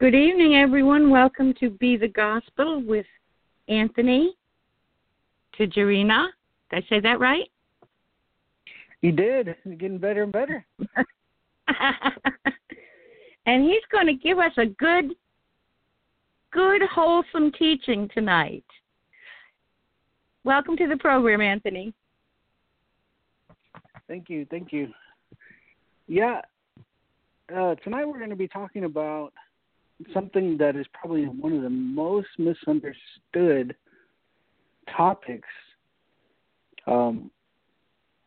Good evening, everyone. Welcome to Be the Gospel with Anthony Tijerina. Did I say that right? You did. You're getting better and better. and he's going to give us a good, good, wholesome teaching tonight. Welcome to the program, Anthony. Thank you. Thank you. Yeah. Uh, tonight we're going to be talking about something that is probably one of the most misunderstood topics um,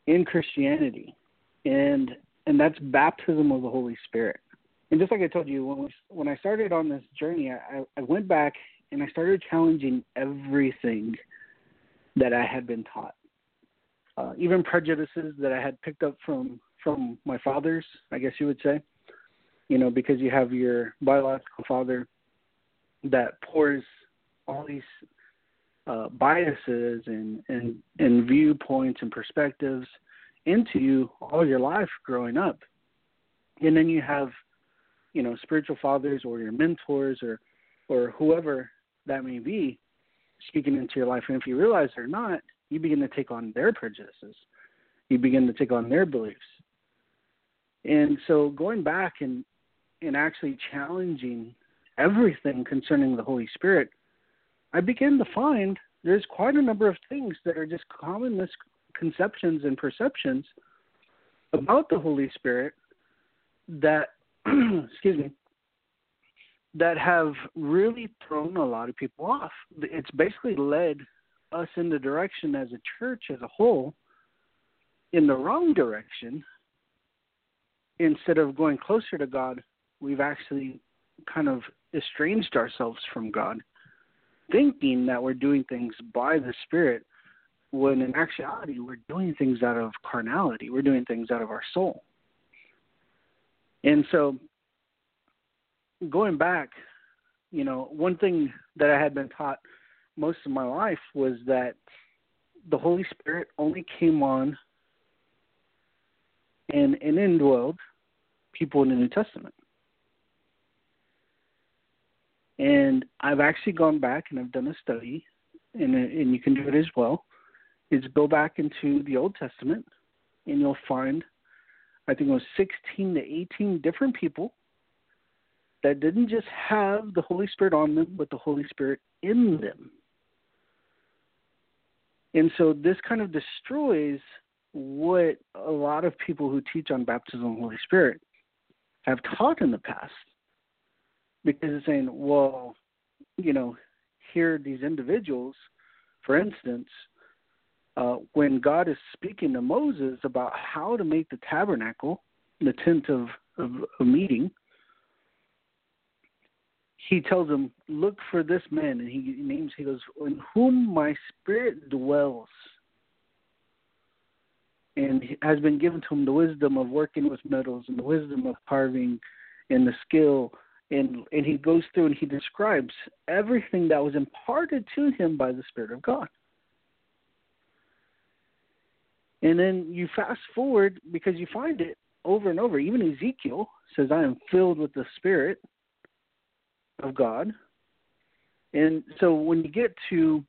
in Christianity, and and that's baptism of the Holy Spirit. And just like I told you, when we, when I started on this journey, I, I went back and I started challenging everything that I had been taught, uh, even prejudices that I had picked up from from my fathers, I guess you would say you know, because you have your biological father that pours all these uh, biases and, and and viewpoints and perspectives into you all your life growing up, and then you have, you know, spiritual fathers or your mentors or or whoever that may be speaking into your life, and if you realize they're not, you begin to take on their prejudices, you begin to take on their beliefs, and so going back and in actually challenging everything concerning the Holy Spirit, I begin to find there's quite a number of things that are just common misconceptions and perceptions about the Holy Spirit that, excuse me, that have really thrown a lot of people off. It's basically led us in the direction as a church as a whole in the wrong direction instead of going closer to God we've actually kind of estranged ourselves from God, thinking that we're doing things by the Spirit, when in actuality, we're doing things out of carnality. We're doing things out of our soul. And so, going back, you know, one thing that I had been taught most of my life was that the Holy Spirit only came on and, and indwelled people in the New Testament. And I've actually gone back and I've done a study, and and you can do it as well. Is go back into the Old Testament, and you'll find, I think it was 16 to 18 different people that didn't just have the Holy Spirit on them, but the Holy Spirit in them. And so this kind of destroys what a lot of people who teach on baptism of the Holy Spirit have taught in the past because it's saying, well, you know, here these individuals, for instance, uh, when God is speaking to Moses about how to make the tabernacle, the tent of, of a meeting, he tells him, Look for this man. And he names, he goes, In whom my spirit dwells. And has been given to him the wisdom of working with metals and the wisdom of carving and the skill and and he goes through and he describes everything that was imparted to him by the Spirit of God. And then you fast forward because you find it over and over. Even Ezekiel says, I am filled with the Spirit of God. And so when you get to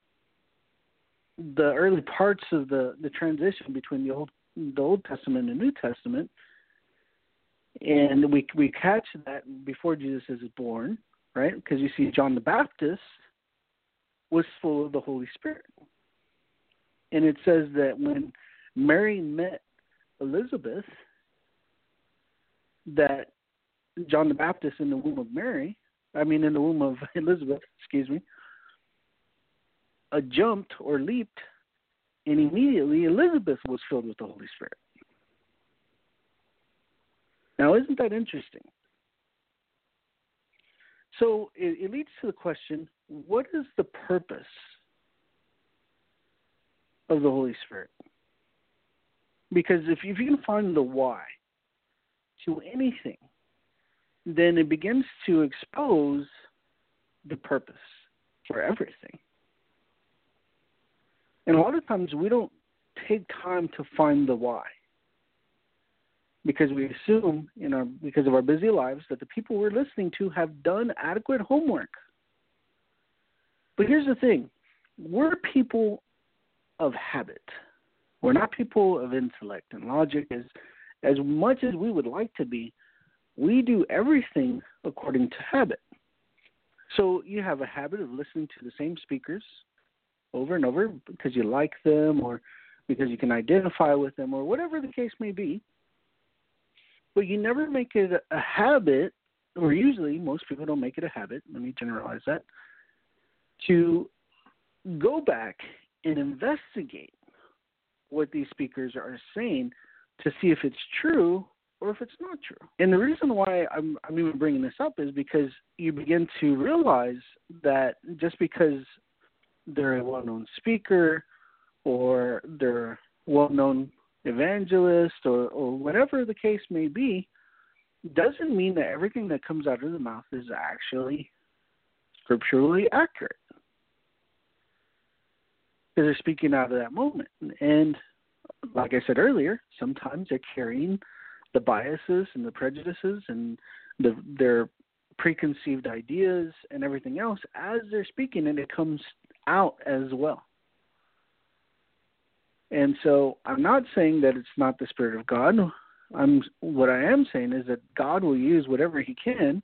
the early parts of the, the transition between the old the Old Testament and the New Testament, and we we catch that before Jesus is born, right? Because you see John the Baptist was full of the Holy Spirit, and it says that when Mary met Elizabeth, that John the Baptist in the womb of Mary, I mean in the womb of Elizabeth, excuse me, uh, jumped or leaped, and immediately Elizabeth was filled with the Holy Spirit. Now, isn't that interesting? So it, it leads to the question what is the purpose of the Holy Spirit? Because if, if you can find the why to anything, then it begins to expose the purpose for everything. And a lot of times we don't take time to find the why. Because we assume in our because of our busy lives that the people we're listening to have done adequate homework. But here's the thing. We're people of habit. We're not people of intellect and logic as as much as we would like to be. We do everything according to habit. So you have a habit of listening to the same speakers over and over because you like them or because you can identify with them or whatever the case may be. But you never make it a habit, or usually most people don't make it a habit, let me generalize that, to go back and investigate what these speakers are saying to see if it's true or if it's not true. And the reason why I'm, I'm even bringing this up is because you begin to realize that just because they're a well known speaker or they're well known evangelist or, or whatever the case may be, doesn't mean that everything that comes out of the mouth is actually scripturally accurate. Because they're speaking out of that moment. And like I said earlier, sometimes they're carrying the biases and the prejudices and the, their preconceived ideas and everything else as they're speaking, and it comes out as well. And so I'm not saying that it's not the Spirit of God. I'm what I am saying is that God will use whatever He can,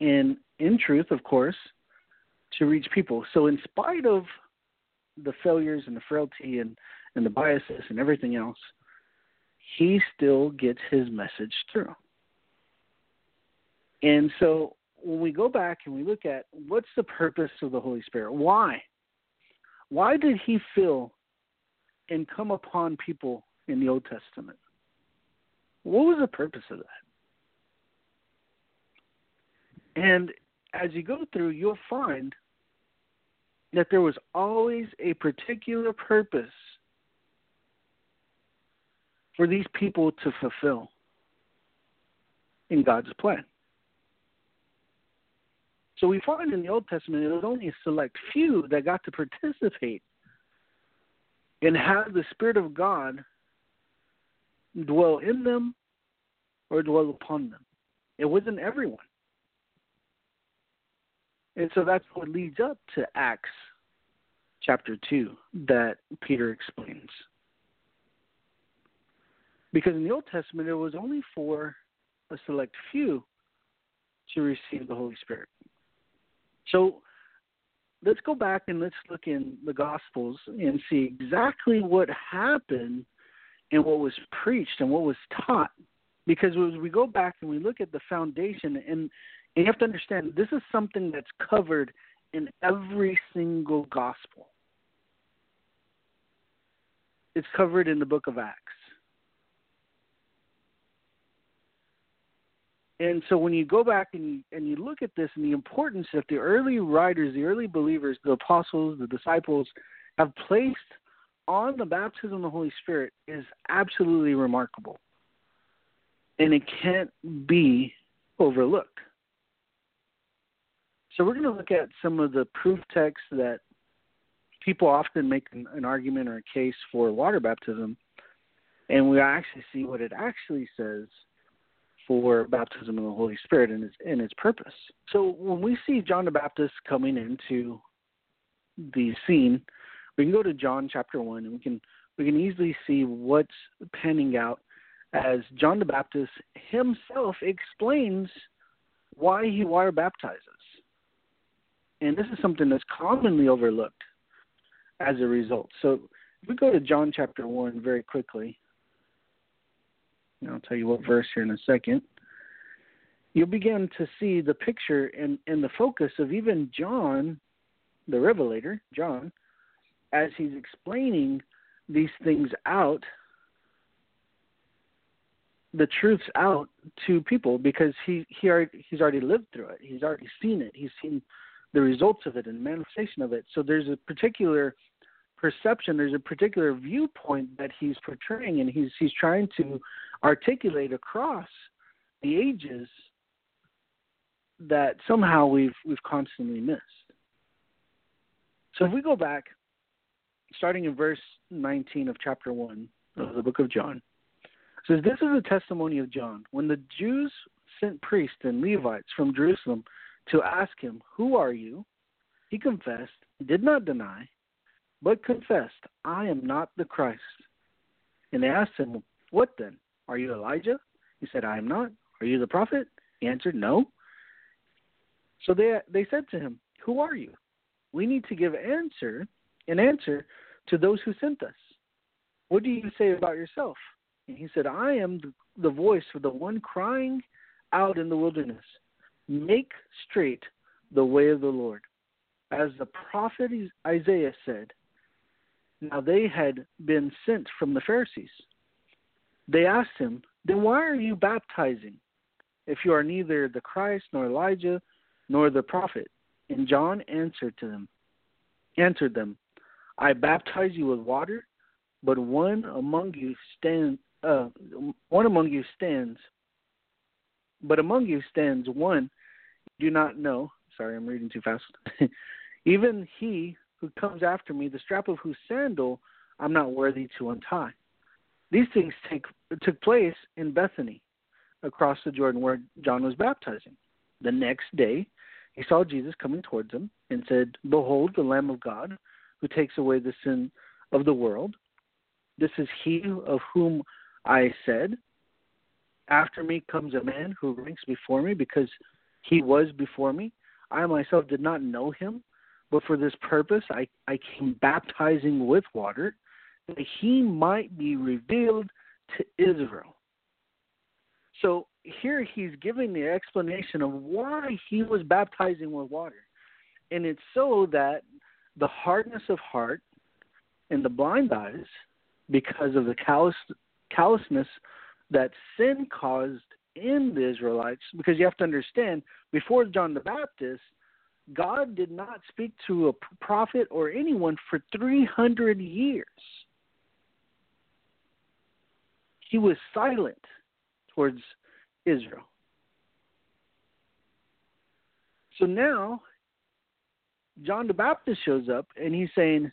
in in truth, of course, to reach people. So in spite of the failures and the frailty and and the biases and everything else, he still gets his message through. And so when we go back and we look at what's the purpose of the Holy Spirit? Why? Why did he fill and come upon people in the Old Testament? What was the purpose of that? And as you go through, you'll find that there was always a particular purpose for these people to fulfill in God's plan. So we find in the Old Testament it was only a select few that got to participate and have the Spirit of God dwell in them or dwell upon them. It wasn't everyone. And so that's what leads up to Acts chapter 2 that Peter explains. Because in the Old Testament, it was only for a select few to receive the Holy Spirit. So let's go back and let's look in the Gospels and see exactly what happened and what was preached and what was taught. Because as we go back and we look at the foundation, and, and you have to understand this is something that's covered in every single gospel. It's covered in the book of Acts. And so when you go back and you, and you look at this and the importance that the early writers, the early believers, the apostles, the disciples have placed on the baptism of the Holy Spirit is absolutely remarkable. And it can't be overlooked. So we're going to look at some of the proof texts that people often make an, an argument or a case for water baptism, and we actually see what it actually says for baptism in the Holy Spirit and its and its purpose. So when we see John the Baptist coming into the scene, we can go to John chapter one and we can we can easily see what's panning out as John the Baptist himself explains why he water baptizes. And this is something that's commonly overlooked as a result. So if we go to John chapter 1 very quickly, I'll tell you what verse here in a second, you'll begin to see the picture and, and the focus of even John, the Revelator, John, as he's explaining these things out, the truths out to people because he, he already, he's already lived through it. He's already seen it. He's seen the results of it and the manifestation of it. So there's a particular perception, there's a particular viewpoint that he's portraying and he's he's trying to articulate across the ages that somehow we've we've constantly missed. So if we go back, starting in verse 19 of chapter one of the book of John, says this is a testimony of John. When the Jews sent priests and Levites from Jerusalem to ask him, Who are you? He confessed, did not deny, but confessed, I am not the Christ. And they asked him, What then? Are you Elijah? He said, I am not. Are you the prophet? He answered, No. So they they said to him, Who are you? We need to give answer an answer to those who sent us. What do you say about yourself? And he said, I am the, the voice of the one crying out in the wilderness, Make straight the way of the Lord. As the prophet Isaiah said, now they had been sent from the Pharisees. They asked him, Then why are you baptizing if you are neither the Christ nor Elijah nor the prophet? And John answered to them, answered them, I baptize you with water, but one among you stands uh, one among you stands but among you stands one you do not know sorry i'm reading too fast even he who comes after me the strap of whose sandal i'm not worthy to untie. These things take took place in bethany across the jordan where john was baptizing. The next day he saw jesus coming towards him and said behold the lamb of god who takes away the sin of the world. This is he of whom I said, After me comes a man who ranks before me because he was before me. I myself did not know him, but for this purpose I, I came baptizing with water, that he might be revealed to Israel. So here he's giving the explanation of why he was baptizing with water. And it's so that the hardness of heart and the blind eyes, because of the callous callousness that sin caused in the Israelites, because you have to understand, before John the Baptist, God did not speak to a prophet or anyone for 300 years. He was silent towards Israel. So now, John the Baptist shows up and he's saying,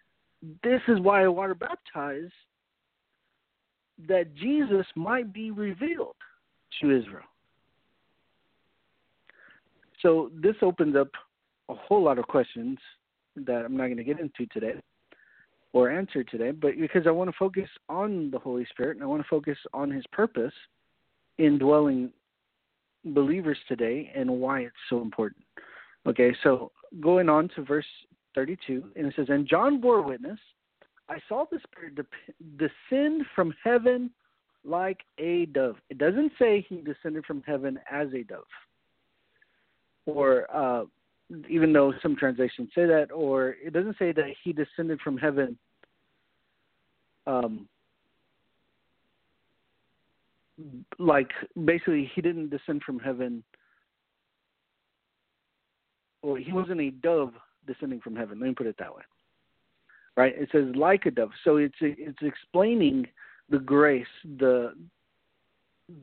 This is why I water baptize that Jesus might be revealed to Israel. So this opens up a whole lot of questions that I'm not going to get into today or answer today, but because I want to focus on the Holy Spirit and I want to focus on his purpose in dwelling believers today and why it's so important. Okay, so going on to verse 32, and it says, And John bore witness I saw the Spirit descend from heaven like a dove. It doesn't say he descended from heaven as a dove, or uh, even though some translations say that, or it doesn't say that he descended from heaven. Um, like basically, he didn't descend from heaven, or he wasn't a dove descending from heaven. Let me put it that way right? It says like a dove, so it's it's explaining the grace, the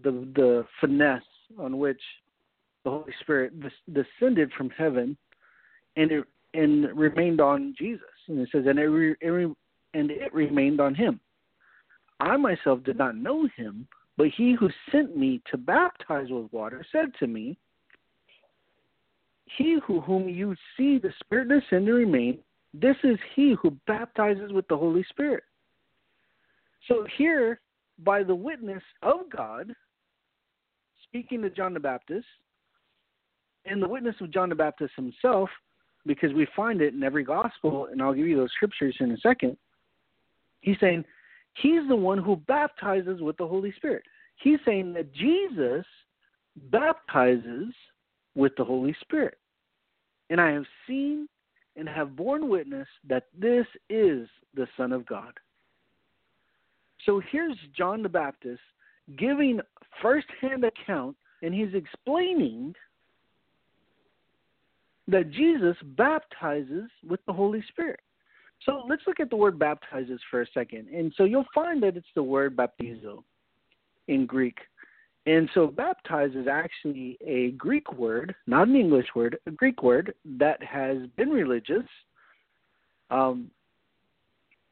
the the finesse on which the Holy Spirit descended from heaven, and it and remained on Jesus. And it says, and it, re, it re, and it remained on him. I myself did not know him, but he who sent me to baptize with water said to me, He who whom you see the Spirit descend and remain, this is he who baptizes with the Holy Spirit. So here, by the witness of God, speaking to John the Baptist, and the witness of John the Baptist himself, because we find it in every gospel, and I'll give you those scriptures in a second, he's saying he's the one who baptizes with the Holy Spirit. He's saying that Jesus baptizes with the Holy Spirit. And I have seen and have borne witness that this is the Son of God. So here's John the Baptist giving firsthand account, and he's explaining that Jesus baptizes with the Holy Spirit. So let's look at the word baptizes for a second. And so you'll find that it's the word baptizo in Greek. And so baptize is actually a Greek word, not an English word, a Greek word that has been religious um,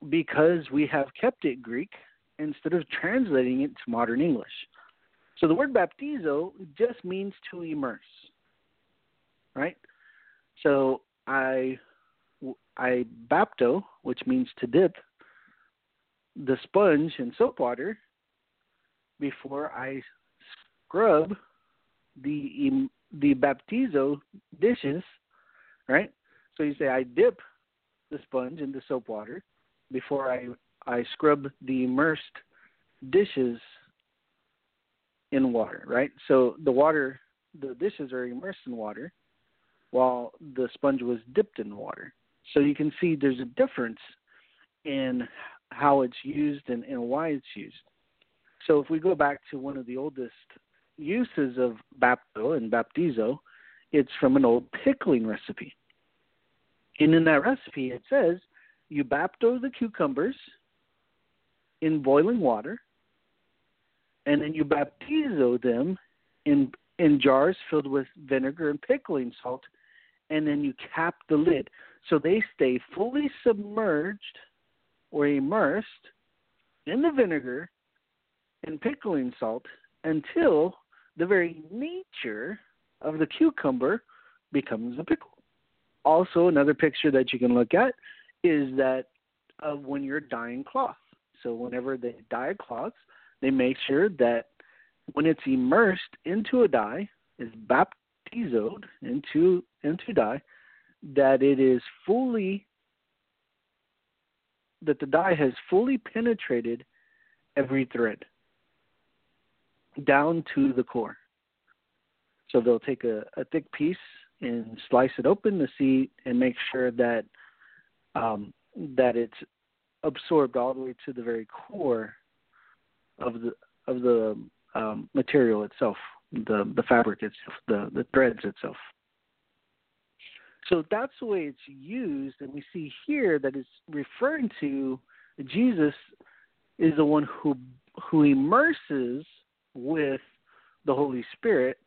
because we have kept it Greek instead of translating it to modern English. So the word baptizo just means to immerse, right? So I I bapto, which means to dip the sponge in soap water before I scrub the the baptizo dishes, right? So you say I dip the sponge in the soap water before I I scrub the immersed dishes in water, right? So the water, the dishes are immersed in water, while the sponge was dipped in water. So you can see there's a difference in how it's used and, and why it's used. So if we go back to one of the oldest uses of bapto and baptizo, it's from an old pickling recipe. And in that recipe, it says you bapto the cucumbers in boiling water, and then you baptizo them in in jars filled with vinegar and pickling salt, and then you cap the lid so they stay fully submerged or immersed in the vinegar and pickling salt until the very nature of the cucumber becomes a pickle. Also, another picture that you can look at is that of when you're dyeing cloth. So, whenever they dye cloths, they make sure that when it's immersed into a dye, baptizoed into into dye, that it is fully that the dye has fully penetrated every thread down to the core. So they'll take a, a thick piece and slice it open to see and make sure that um, that it's absorbed all the way to the very core of the of the um, material itself, the the fabric itself, the the threads itself. So that's the way it's used, and we see here that it's referring to Jesus is the one who who immerses with the Holy Spirit.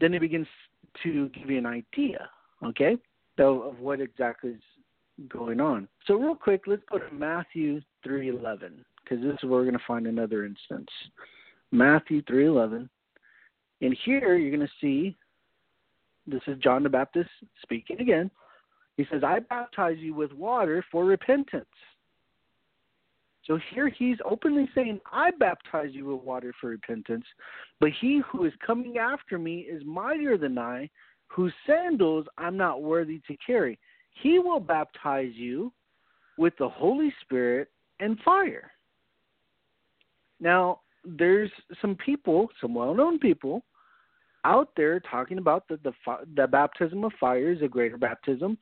Then it begins to give you an idea, okay, of, of what exactly is going on. So real quick, let's go to Matthew three eleven because this is where we're going to find another instance. Matthew three eleven, and here you're going to see this is John the Baptist speaking again. He says, I baptize you with water for repentance. So here he's openly saying, I baptize you with water for repentance, but he who is coming after me is mightier than I, whose sandals I'm not worthy to carry. He will baptize you with the Holy Spirit and fire. Now, there's some people, some well known people, out there talking about the, the the baptism of fire is a greater baptism,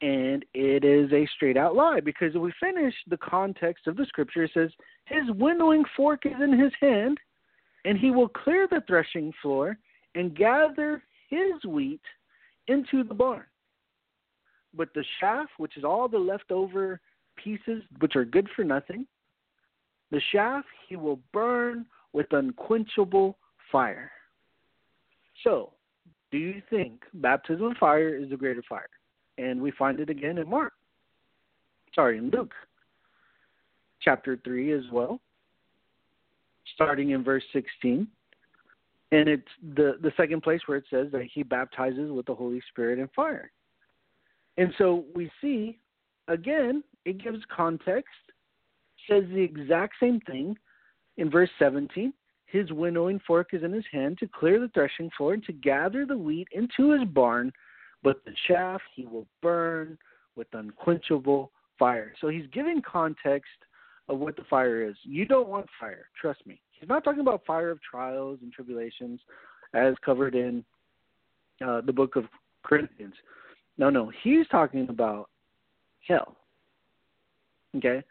and it is a straight out lie because if we finish the context of the scripture, it says his winnowing fork is in his hand, and he will clear the threshing floor and gather his wheat into the barn. But the chaff, which is all the leftover pieces which are good for nothing, the chaff he will burn with unquenchable fire. So, do you think baptism of fire is the greater fire? And we find it again in Mark. Sorry, in Luke chapter 3 as well, starting in verse 16. And it's the, the second place where it says that he baptizes with the Holy Spirit and fire. And so we see, again, it gives context, says the exact same thing in verse 17 his winnowing fork is in his hand to clear the threshing floor and to gather the wheat into his barn, but the chaff he will burn with unquenchable fire. So he's giving context of what the fire is. You don't want fire, trust me. He's not talking about fire of trials and tribulations as covered in uh, the book of Corinthians. No, no, he's talking about hell. Okay?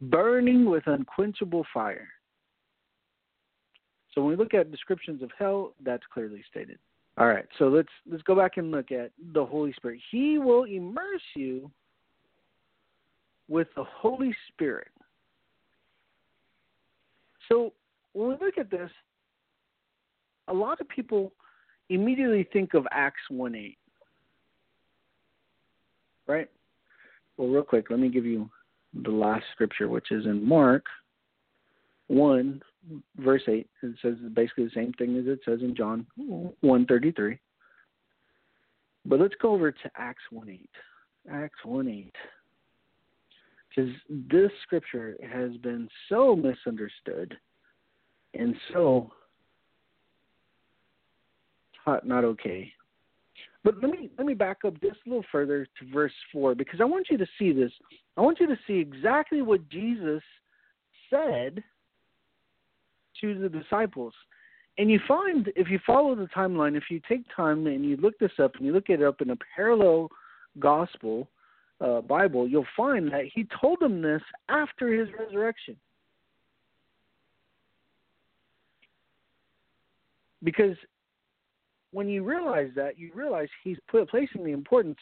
Burning with unquenchable fire. So when we look at descriptions of hell, that's clearly stated. All right, so let's let's go back and look at the Holy Spirit. He will immerse you with the Holy Spirit. So when we look at this, a lot of people immediately think of Acts 1 8. Right? Well, real quick, let me give you the last scripture, which is in Mark 1, verse 8. It says basically the same thing as it says in John 133. But let's go over to Acts 1 8. Acts 1 8. Because this scripture has been so misunderstood and so taught not okay. But let me let me back up just a little further to verse four because I want you to see this. I want you to see exactly what Jesus said to the disciples. And you find if you follow the timeline, if you take time and you look this up and you look it up in a parallel gospel uh, Bible, you'll find that he told them this after his resurrection. Because when you realize that, you realize he's put, placing the importance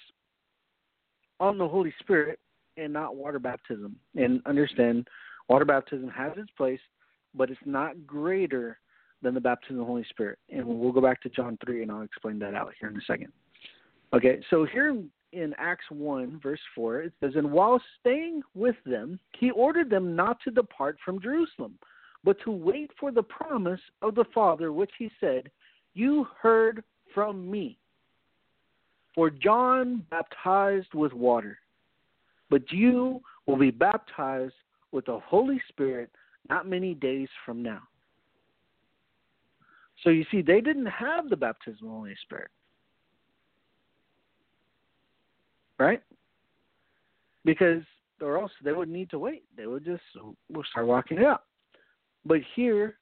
on the Holy Spirit and not water baptism. And understand, water baptism has its place, but it's not greater than the baptism of the Holy Spirit. And we'll go back to John 3, and I'll explain that out here in a second. Okay, so here in Acts 1, verse 4, it says, And while staying with them, he ordered them not to depart from Jerusalem, but to wait for the promise of the Father, which he said, You heard from me. For John baptized with water, but you will be baptized with the Holy Spirit not many days from now. So you see, they didn't have the baptism of the Holy Spirit. right? Because or else they would need to wait. They would just we'll start walking it out. But here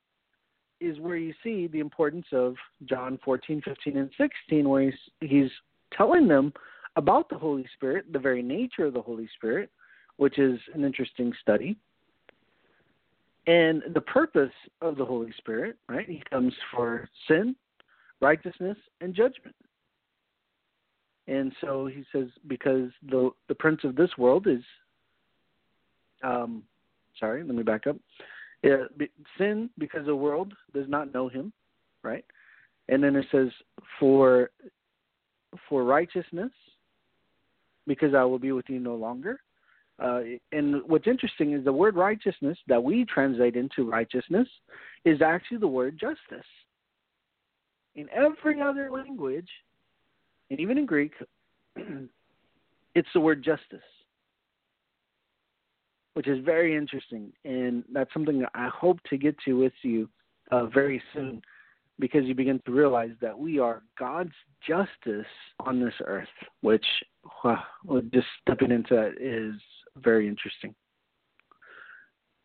is where you see the importance of John 14, 15, and 16, where he's, he's telling them about the Holy Spirit, the very nature of the Holy Spirit, which is an interesting study, and the purpose of the Holy Spirit, right? He comes for sin, righteousness, and judgment. And so he says, because the the prince of this world is, um, sorry, let me back up. Uh, sin because the world does not know him, right? And then it says for for righteousness, because I will be with you no longer. Uh, and what's interesting is the word righteousness that we translate into righteousness is actually the word justice. In every other language, and even in Greek, it's the word justice, which is very interesting, and that's something that I hope to get to with you uh, very soon, because you begin to realize that we are God's justice on this earth, which wow, just stepping into that is very interesting.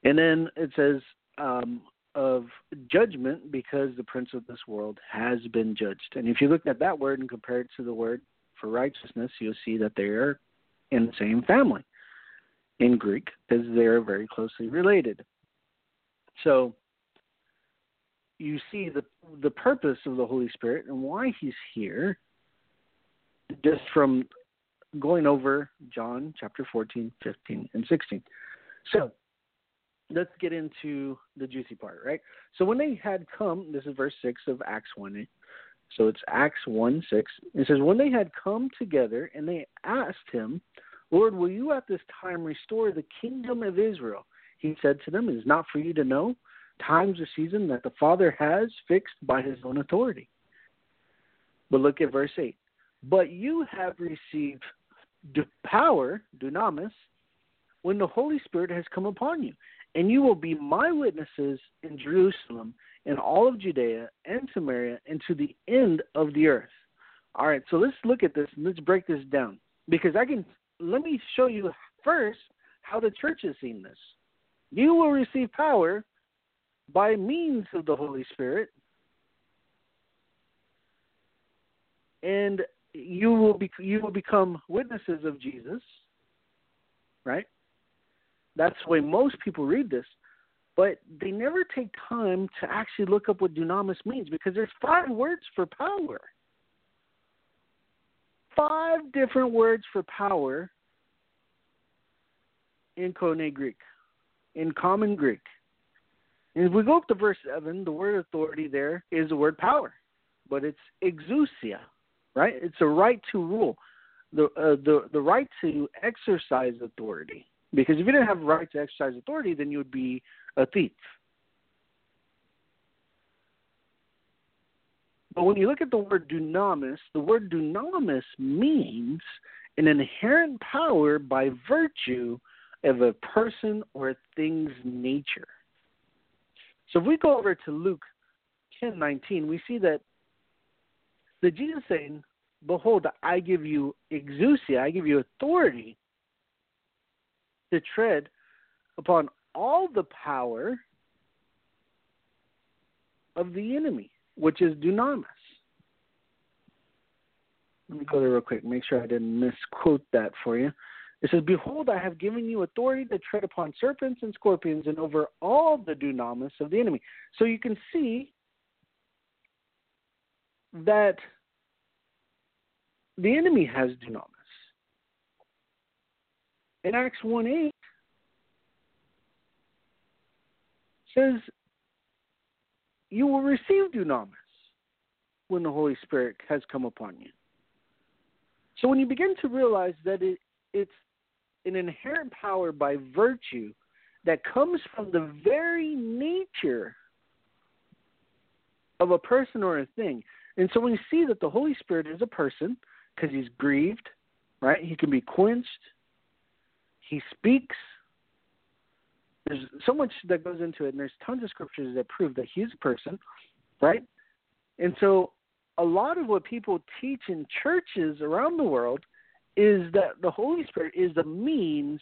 And then it says, um, of judgment because the prince of this world has been judged. And if you look at that word and compare it to the word for righteousness, you'll see that they are in the same family in Greek because they're very closely related. So you see the the purpose of the Holy Spirit and why he's here just from going over John chapter 14, 15, and 16. So let's get into the juicy part, right? So when they had come, this is verse 6 of Acts 1. So it's Acts 1 6. It says, When they had come together and they asked him, Lord, will you at this time restore the kingdom of Israel? He said to them, It is not for you to know times or season that the Father has fixed by his own authority. But look at verse 8. But you have received power, dunamis, when the Holy Spirit has come upon you, and you will be my witnesses in Jerusalem, in all of Judea and Samaria, and to the end of the earth. All right, so let's look at this and let's break this down. Because I can, let me show you first how the church has seen this. You will receive power by means of the Holy Spirit, and you will be you will become witnesses of Jesus, right? That's the way most people read this. But they never take time to actually look up what dunamis means because there's five words for power. Five different words for power in Koine Greek, in common Greek. And if we go up to verse 7, the word authority there is the word power, but it's exousia, right? It's a right to rule, the uh, the the right to exercise authority. Because if you didn't have a right to exercise authority, then you would be a thief. But when you look at the word dunamis, the word dunamis means an inherent power by virtue of a person or a thing's nature. So if we go over to Luke 10:19, we see that the Jesus saying, "Behold, I give you exousia, I give you authority to tread upon all the power of the enemy, which is dunamis." Let me go there real quick, make sure I didn't misquote that for you. It says, Behold, I have given you authority to tread upon serpents and scorpions and over all the dunamis of the enemy. So you can see that the enemy has dunamis. In Acts 1 8 says, You will receive dunamis when the Holy Spirit has come upon you. So when you begin to realize that it, it's an inherent power by virtue that comes from the very nature of a person or a thing. And so you see that the Holy Spirit is a person, because he's grieved, right? He can be quenched. He speaks. There's so much that goes into it, and there's tons of scriptures that prove that he's a person, right? And so a lot of what people teach in churches around the world is that the Holy Spirit is the means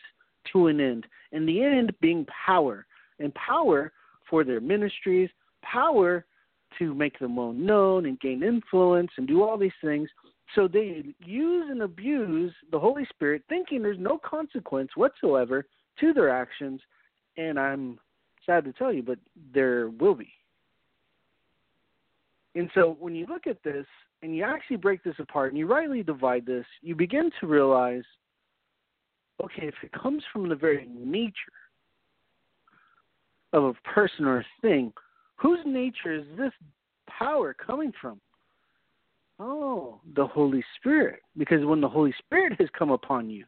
to an end, and the end being power, and power for their ministries, power to make them well known and gain influence and do all these things. So they use and abuse the Holy Spirit, thinking there's no consequence whatsoever to their actions. And I'm sad to tell you, but there will be. And so when you look at this and you actually break this apart and you rightly divide this, you begin to realize okay, if it comes from the very nature of a person or a thing, whose nature is this power coming from? Oh, the Holy Spirit. Because when the Holy Spirit has come upon you,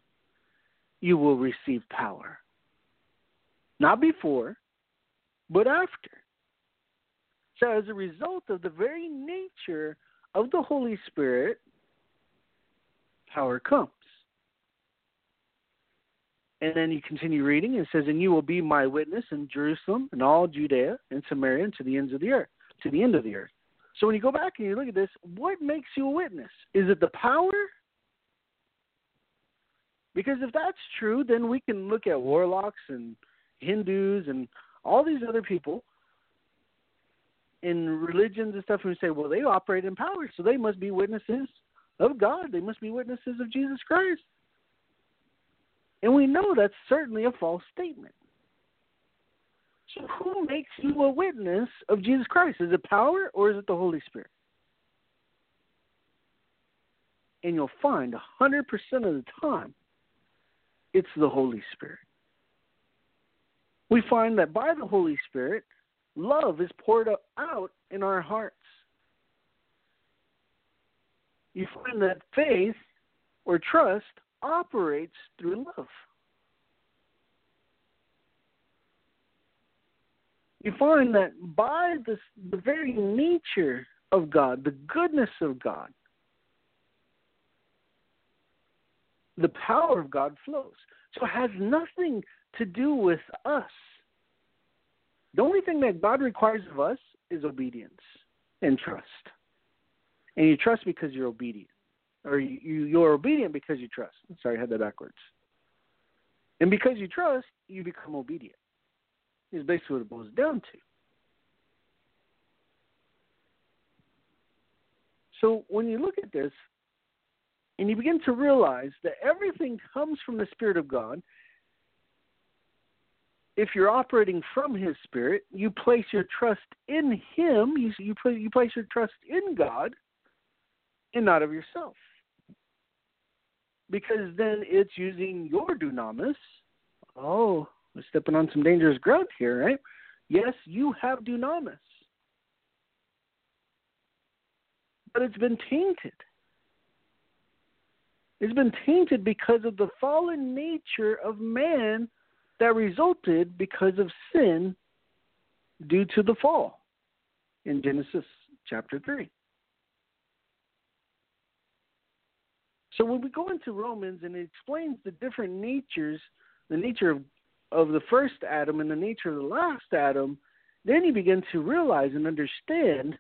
you will receive power. Not before, but after. So, as a result of the very nature of the Holy Spirit, power comes. And then you continue reading, and it says, And you will be my witness in Jerusalem and all Judea and Samaria and to the ends of the earth, to the end of the earth. So when you go back and you look at this, what makes you a witness? Is it the power? Because if that's true, then we can look at warlocks and Hindus and all these other people in religions and stuff, and we say, well, they operate in power, so they must be witnesses of God. They must be witnesses of Jesus Christ. And we know that's certainly a false statement. So, who makes you a witness of Jesus Christ? Is it power or is it the Holy Spirit? And you'll find 100% of the time it's the Holy Spirit. We find that by the Holy Spirit, love is poured out in our hearts. You find that faith or trust operates through love. You find that by the very nature of God, the goodness of God, the power of God flows. So it has nothing to do with us. The only thing that God requires of us is obedience and trust. And you trust because you're obedient. Or you, you're obedient because you trust. Sorry, I had that backwards. And because you trust, you become obedient. Is basically what it boils down to. So when you look at this and you begin to realize that everything comes from the Spirit of God if you're operating from His Spirit, you place your trust in Him. You you, you place your trust in God, and not of yourself, because then it's using your dunamis. Oh, we're stepping on some dangerous ground here, right? Yes, you have dunamis, but it's been tainted. It's been tainted because of the fallen nature of man that resulted because of sin due to the fall in Genesis chapter 3. So when we go into Romans and it explains the different natures, the nature of, of the first Adam and the nature of the last Adam, then you begin to realize and understand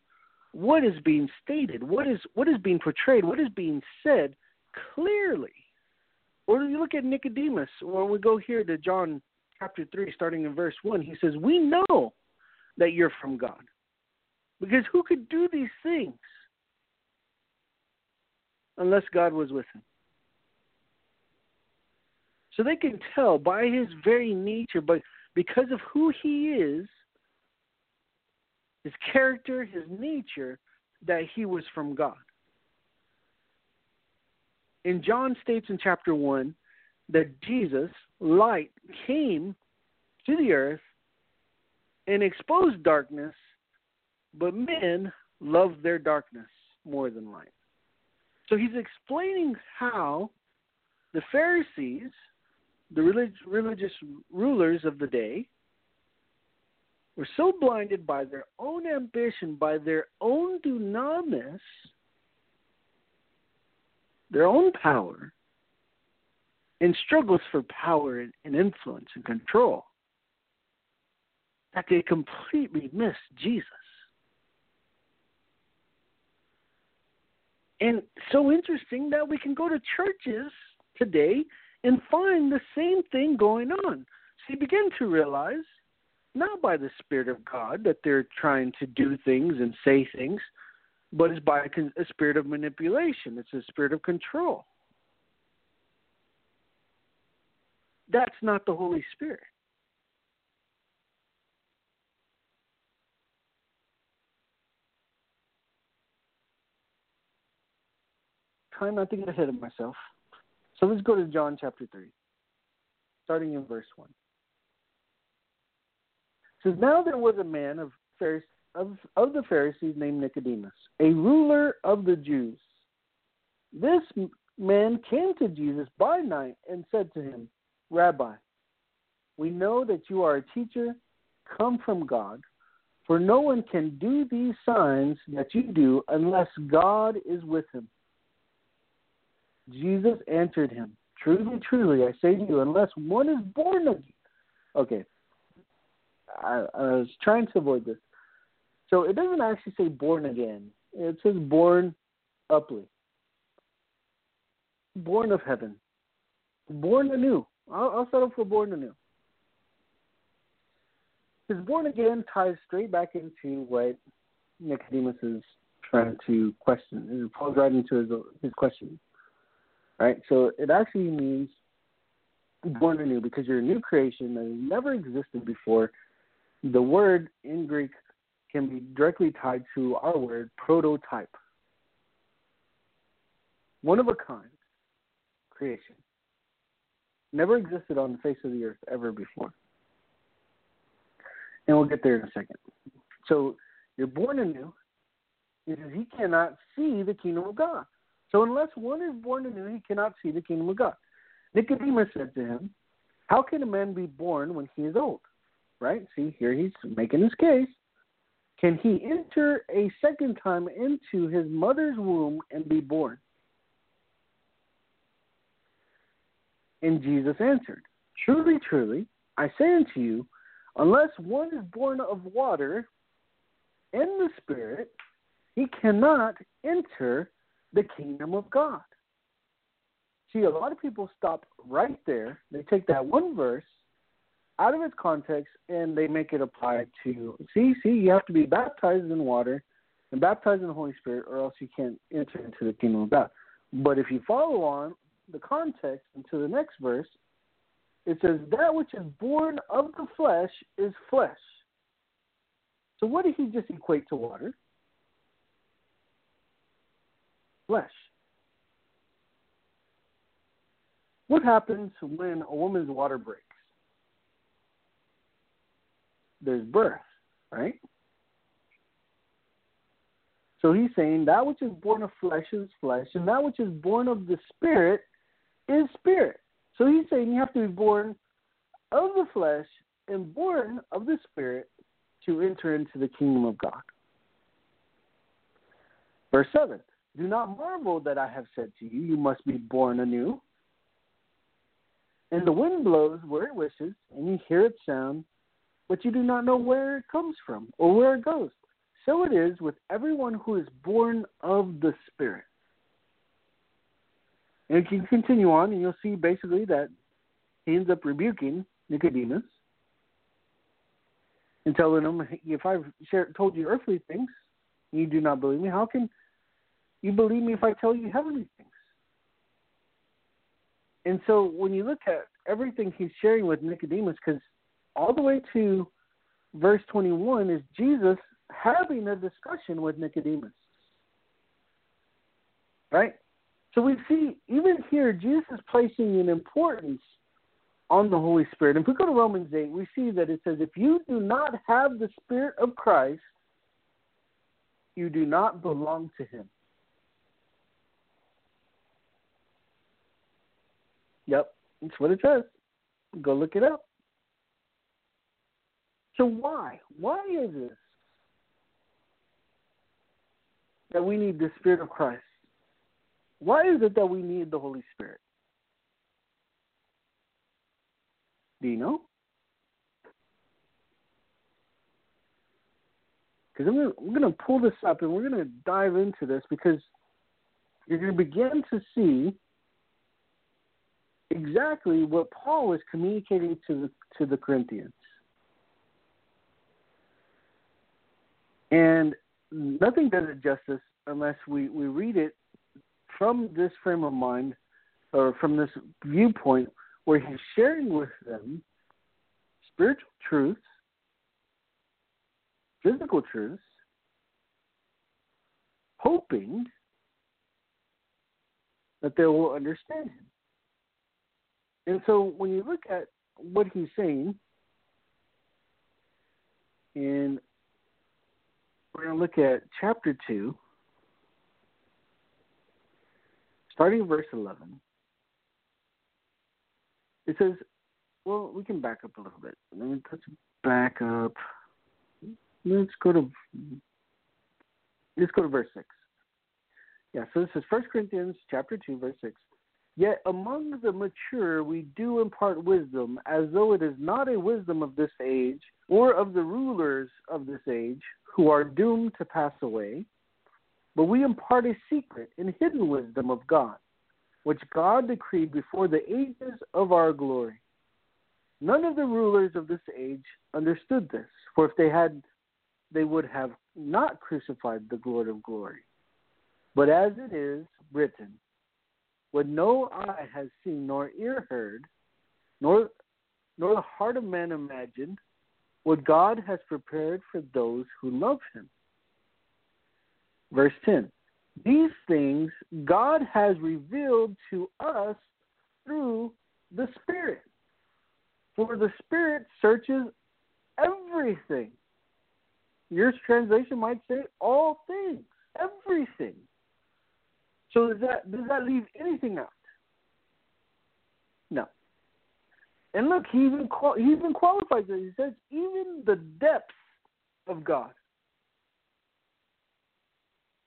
what is being stated, what is what is being portrayed, what is being said clearly. Or you look at Nicodemus, or we go here to John chapter three, starting in verse one, he says, We know that you're from God. Because who could do these things unless God was with him? So they can tell by his very nature, but because of who he is, his character, his nature, that he was from God. And John states in chapter 1 that Jesus, light, came to the earth and exposed darkness, but men loved their darkness more than light. So he's explaining how the Pharisees, the relig- religious rulers of the day, were so blinded by their own ambition, by their own dunamis, their own power, and struggles for power and, and influence and control, that they completely missed Jesus. And so interesting that we can go to churches today and find the same thing going on. So you begin to realize not by the Spirit of God that they're trying to do things and say things, but it's by a, a spirit of manipulation. It's a spirit of control. That's not the Holy Spirit. Trying not to get ahead of myself. So let's go to John chapter 3, starting in verse 1 says, Now there was a man of, of, of the Pharisees named Nicodemus, a ruler of the Jews. This man came to Jesus by night and said to him, Rabbi, we know that you are a teacher come from God, for no one can do these signs that you do unless God is with him. Jesus answered him, Truly, truly, I say to you, unless one is born again. Okay, I, I was trying to avoid this. So it doesn't actually say born again. It says born uply. Born of heaven. Born anew. I'll, I'll settle for born anew. Because born again ties straight back into what Nicodemus is trying to question. It falls right into his, his question. Right? So it actually means born anew because you're a new creation that has never existed before the word in Greek can be directly tied to our word prototype. One of a kind creation. Never existed on the face of the earth ever before. And we'll get there in a second. So you're born anew. Says he cannot see the kingdom of God. So unless one is born anew, he cannot see the kingdom of God. Nicodemus said to him, How can a man be born when he is old? right? See, here he's making his case. Can he enter a second time into his mother's womb and be born? And Jesus answered, Truly, truly, I say unto you, unless one is born of water and the Spirit, he cannot enter the kingdom of God. See, a lot of people stop right there. They take that one verse out of its context and they make it apply to see see you have to be baptized in water and baptized in the Holy Spirit or else you can't enter into the kingdom of God. But if you follow on the context into the next verse, it says that which is born of the flesh is flesh. So what did he just equate to water? Flesh. What happens when a woman's water breaks? there's birth, right? So he's saying that which is born of flesh is flesh, and that which is born of the spirit is spirit. So he's saying you have to be born of the flesh and born of the spirit to enter into the kingdom of God. Verse 7 Do not marvel that I have said to you, You must be born anew. And the wind blows where it wishes, and you hear its sound, but you do not know where it comes from or where it goes. So it is with everyone who is born of the Spirit. And you can continue on, and you'll see basically that he ends up rebuking Nicodemus and telling him, If I've told you earthly things, you do not believe me, how can you believe me if I tell you heavenly things? And so when you look at everything he's sharing with Nicodemus, because all the way to verse 21 is Jesus having a discussion with Nicodemus. Right? So we see, even here, Jesus is placing an importance on the Holy Spirit. If we go to Romans 8, we see that it says, If you do not have the Spirit of Christ, you do not belong to Him. Yep, that's what it says. Go look it up. So why? Why is this that we need the Spirit of Christ? Why is it that we need the Holy Spirit? Do you know? Because I'm going to pull this up and we're going to dive into this because you're going to begin to see exactly what Paul was communicating to the to the Corinthians. And nothing does it justice unless we, we read it from this frame of mind or from this viewpoint where he's sharing with them spiritual truths, physical truths, hoping that they will understand him. And so when you look at what he's saying, and we're going to look at chapter 2, starting verse 11. It says, well, we can back up a little bit. Let me let's back up. Let's go to let's go to verse six. Yeah, so this is First Corinthians chapter two, verse six. Yet among the mature we do impart wisdom, as though it is not a wisdom of this age, or of the rulers of this age, who are doomed to pass away, but we impart a secret and hidden wisdom of God, which God decreed before the ages of our glory. None of the rulers of this age understood this, for if they had, they would have not crucified the Lord of glory. But as it is written, what no eye has seen nor ear heard, nor nor the heart of man imagined, what God has prepared for those who love him. Verse 10 These things God has revealed to us through the Spirit. For the Spirit searches everything. Your translation might say all things, everything. So does that does that leave anything out? No. And look, he even qual- he even qualifies it. He says even the depths of God.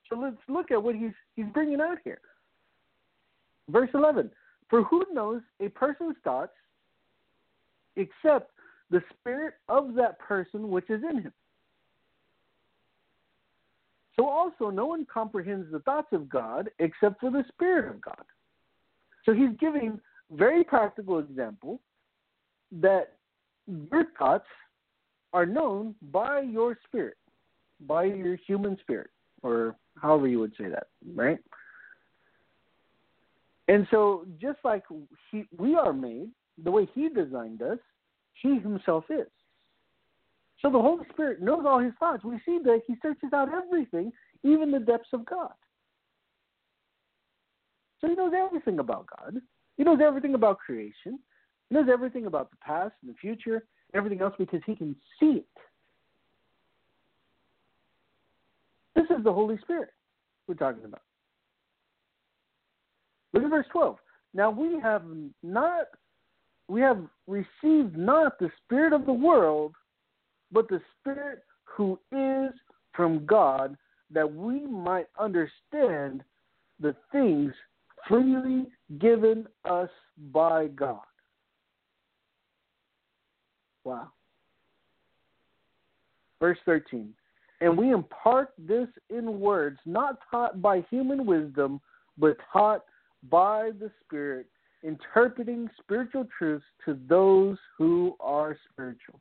So let's look at what he's he's bringing out here. Verse eleven: For who knows a person's thoughts except the spirit of that person which is in him? So also, no one comprehends the thoughts of God except for the Spirit of God. So he's giving very practical example that your thoughts are known by your spirit, by your human spirit, or however you would say that, right? And so, just like he, we are made, the way he designed us, he himself is. So the Holy Spirit knows all his thoughts. We see that he searches out everything, even the depths of God. So he knows everything about God. He knows everything about creation. He knows everything about the past and the future, everything else because he can see it. This is the Holy Spirit we're talking about. Look at verse 12. Now we have not we have received not the spirit of the world, but the Spirit who is from God, that we might understand the things freely given us by God. Wow. Verse 13. And we impart this in words not taught by human wisdom, but taught by the Spirit, interpreting spiritual truths to those who are spiritual.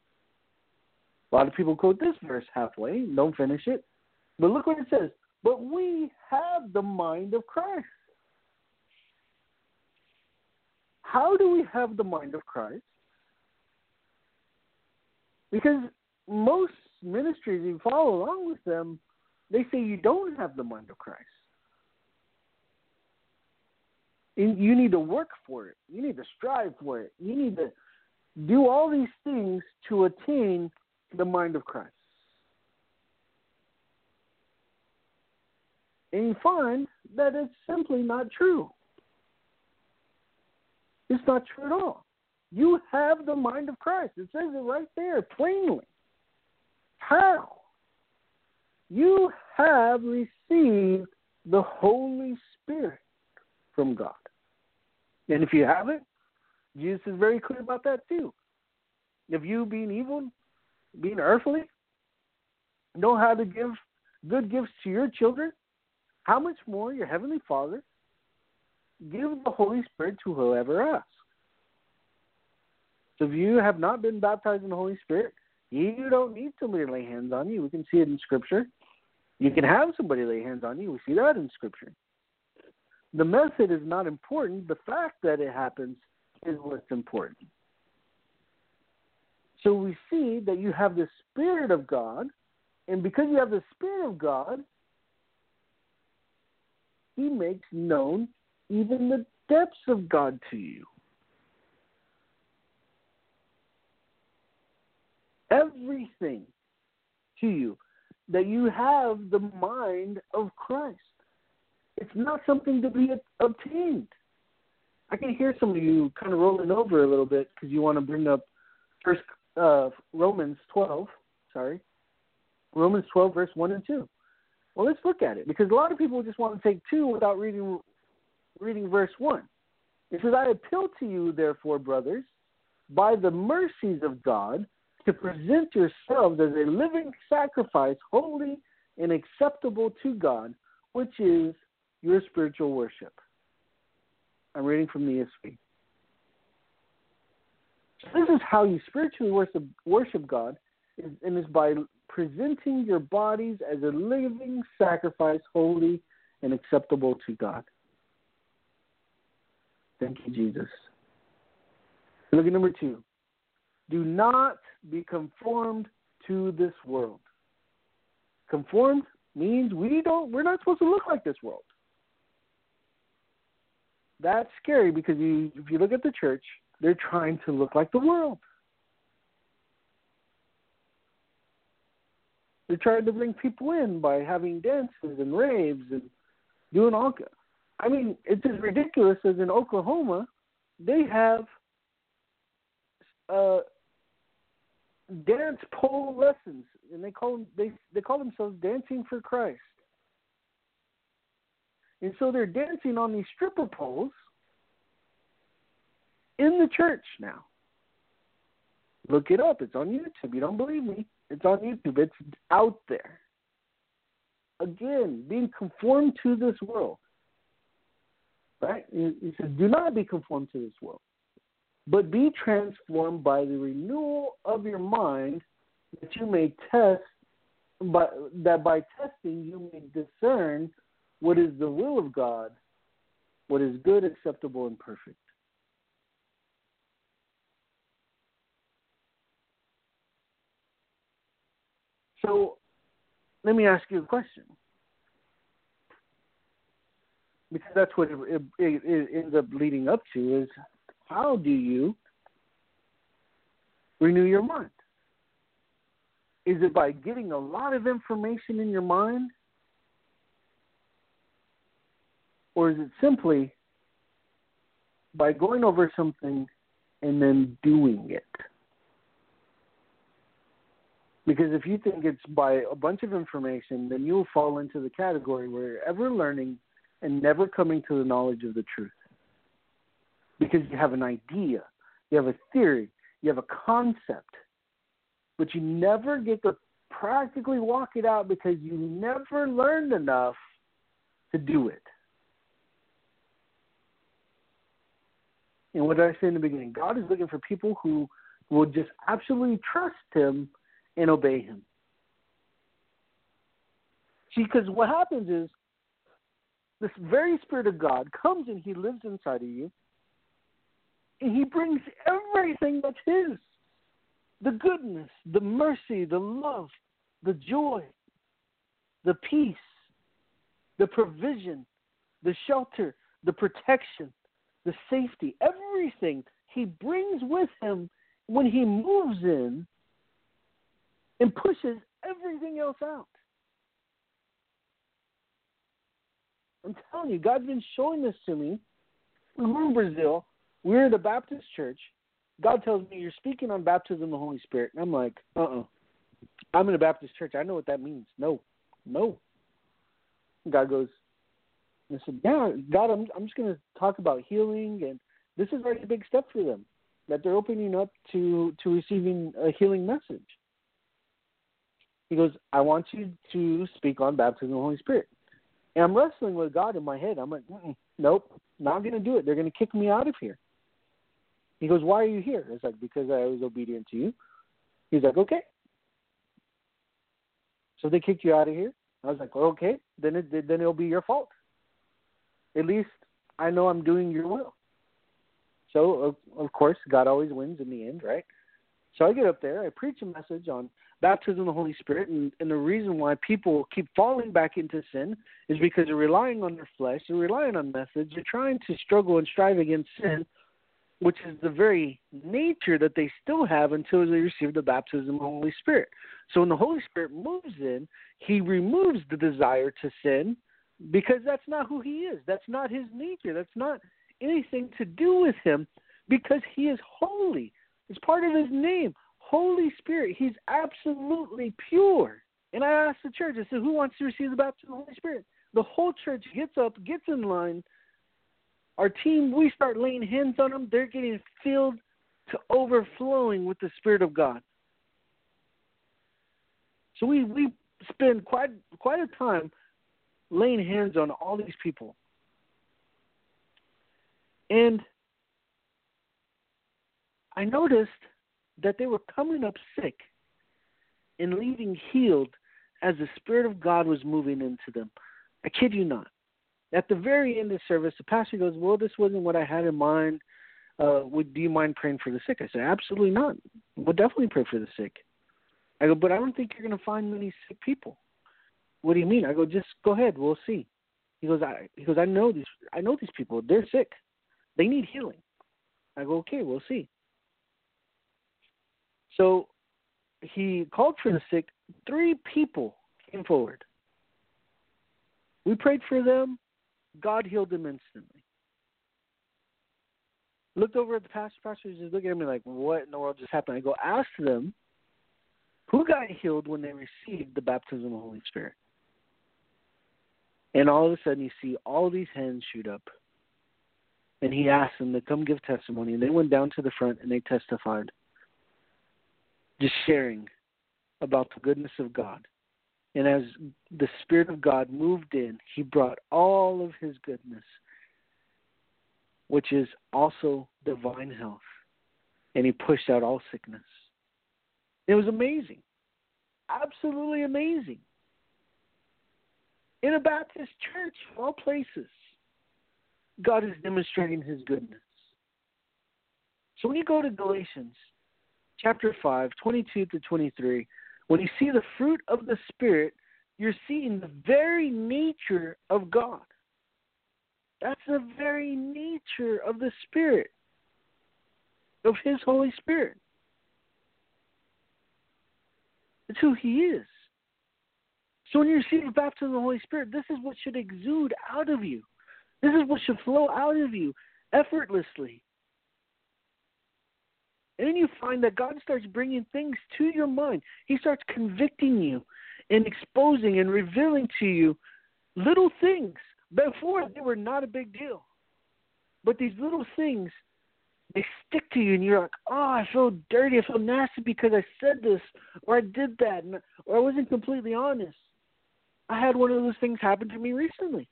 A lot of people quote this verse halfway, don't finish it. But look what it says. But we have the mind of Christ. How do we have the mind of Christ? Because most ministries you follow along with them, they say you don't have the mind of Christ. And you need to work for it. You need to strive for it. You need to do all these things to attain the mind of Christ. And you find that it's simply not true. It's not true at all. You have the mind of Christ. It says it right there plainly. How? You have received the Holy Spirit from God. And if you haven't, Jesus is very clear about that too. If you, being evil, being earthly, know how to give good gifts to your children, how much more your Heavenly Father give the Holy Spirit to whoever asks. So if you have not been baptized in the Holy Spirit, you don't need somebody to lay hands on you. We can see it in Scripture. You can have somebody lay hands on you. We see that in Scripture. The method is not important. The fact that it happens is what's important. So we see that you have the Spirit of God, and because you have the Spirit of God, He makes known even the depths of God to you. Everything to you that you have the mind of Christ. It's not something to be obtained. I can hear some of you kind of rolling over a little bit because you want to bring up First uh, Romans 12, sorry, Romans 12, verse 1 and 2. Well, let's look at it because a lot of people just want to take 2 without reading, reading verse 1. It says, I appeal to you, therefore, brothers, by the mercies of God, to present yourselves as a living sacrifice, holy and acceptable to God, which is your spiritual worship. I'm reading from the ESV. This is how you spiritually worship, worship God, and is by presenting your bodies as a living sacrifice, holy and acceptable to God. Thank you, Jesus. Look at number two. Do not be conformed to this world. Conformed means we don't we're not supposed to look like this world. That's scary because you, if you look at the church, they're trying to look like the world. They're trying to bring people in by having dances and raves and doing all. I mean, it's as ridiculous as in Oklahoma, they have uh, dance pole lessons, and they call them, they they call themselves dancing for Christ. And so they're dancing on these stripper poles in the church now. Look it up. It's on YouTube. You don't believe me? It's on YouTube. It's out there. Again, being conformed to this world. Right? He says, do not be conformed to this world, but be transformed by the renewal of your mind that you may test, but that by testing you may discern what is the will of God, what is good, acceptable, and perfect. So let me ask you a question. because that's what it, it, it ends up leading up to is how do you renew your mind? Is it by getting a lot of information in your mind? Or is it simply by going over something and then doing it? Because if you think it's by a bunch of information, then you'll fall into the category where you're ever learning and never coming to the knowledge of the truth. Because you have an idea, you have a theory, you have a concept, but you never get to practically walk it out because you never learned enough to do it. And what did I say in the beginning? God is looking for people who will just absolutely trust Him and obey Him. See, because what happens is this very Spirit of God comes and He lives inside of you, and He brings everything that's His the goodness, the mercy, the love, the joy, the peace, the provision, the shelter, the protection, the safety, everything he brings with him when he moves in and pushes everything else out. I'm telling you, God's been showing this to me. We're in Brazil. We're at a Baptist church. God tells me you're speaking on baptism of the Holy Spirit. And I'm like, uh uh-uh. uh. i am in a Baptist church. I know what that means. No. No. God goes, I said, Yeah, God, I'm I'm just gonna talk about healing and this is already a big step for them. That they're opening up to to receiving a healing message. He goes, I want you to speak on baptism of the Holy Spirit. And I'm wrestling with God in my head. I'm like, nope, not going to do it. They're going to kick me out of here. He goes, why are you here? It's like, because I was obedient to you. He's like, okay. So they kicked you out of here. I was like, okay, then it then it'll be your fault. At least I know I'm doing your will. So of, of course, God always wins in the end, right? So I get up there, I preach a message on baptism of the Holy Spirit, and, and the reason why people keep falling back into sin is because they're relying on their flesh, they're relying on methods, they're trying to struggle and strive against sin, which is the very nature that they still have until they receive the baptism of the Holy Spirit. So when the Holy Spirit moves in, He removes the desire to sin because that's not who He is. That's not His nature. That's not anything to do with Him because He is holy. It's part of His name. Holy Spirit. He's absolutely pure. And I asked the church, I said, who wants to receive the baptism of the Holy Spirit? The whole church gets up, gets in line. Our team, we start laying hands on them. They're getting filled to overflowing with the Spirit of God. So we, we spend quite quite a time laying hands on all these people. And I noticed that they were coming up sick and leaving healed as the Spirit of God was moving into them. I kid you not. At the very end of the service, the pastor goes, Well, this wasn't what I had in mind. Uh, would do you mind praying for the sick? I said, Absolutely not. We'll definitely pray for the sick. I go, but I don't think you're going to find many sick people. What do you mean? I go, just go ahead. We'll see. He goes, I he goes, I know these I know these people. They're sick. They need healing. I go, okay, we'll see. So he called for the sick. Three people came forward. We prayed for them. God healed them instantly. Looked over at the pastor. Pastor just looking at me like, "What in the world just happened?" I go, "Ask them who got healed when they received the baptism of the Holy Spirit." And all of a sudden, you see all these hands shoot up. And he asked them to come give testimony. And they went down to the front and they testified just sharing about the goodness of God. And as the Spirit of God moved in, He brought all of His goodness, which is also divine health, and He pushed out all sickness. It was amazing. Absolutely amazing. In a Baptist church, all places, God is demonstrating His goodness. So when you go to Galatians chapter 5, 22 to 23, when you see the fruit of the Spirit, you're seeing the very nature of God. That's the very nature of the Spirit, of His Holy Spirit. It's who He is. So when you receive the baptism of the Holy Spirit, this is what should exude out of you. This is what should flow out of you effortlessly. And then you find that God starts bringing things to your mind. He starts convicting you and exposing and revealing to you little things. Before, they were not a big deal. But these little things, they stick to you, and you're like, oh, I feel dirty. I feel nasty because I said this or I did that, or I wasn't completely honest. I had one of those things happen to me recently.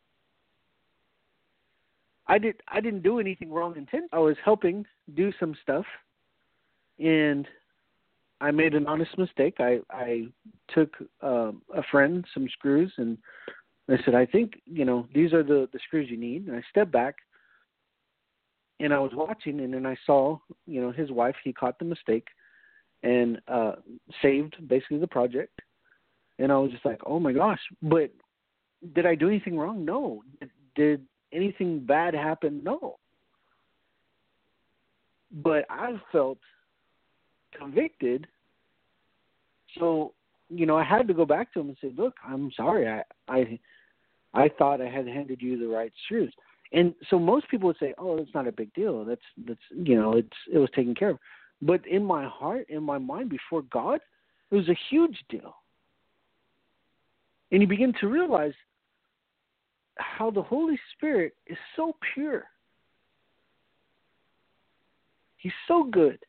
I did I didn't do anything wrong intent. I was helping do some stuff and I made an honest mistake. I I took um, a friend some screws and I said, I think you know these are the the screws you need. And I stepped back and I was watching, and then I saw you know his wife. He caught the mistake and uh saved basically the project. And I was just like, oh my gosh! But did I do anything wrong? No. Did, did anything bad happen? No. But I felt convicted. So, you know, I had to go back to him and say, "Look, I'm sorry. I I I thought I had handed you the right shoes." And so most people would say, "Oh, it's not a big deal. That's that's you know, it's it was taken care of." But in my heart, in my mind, before God, it was a huge deal. And you begin to realize how the Holy Spirit is so pure. He's so good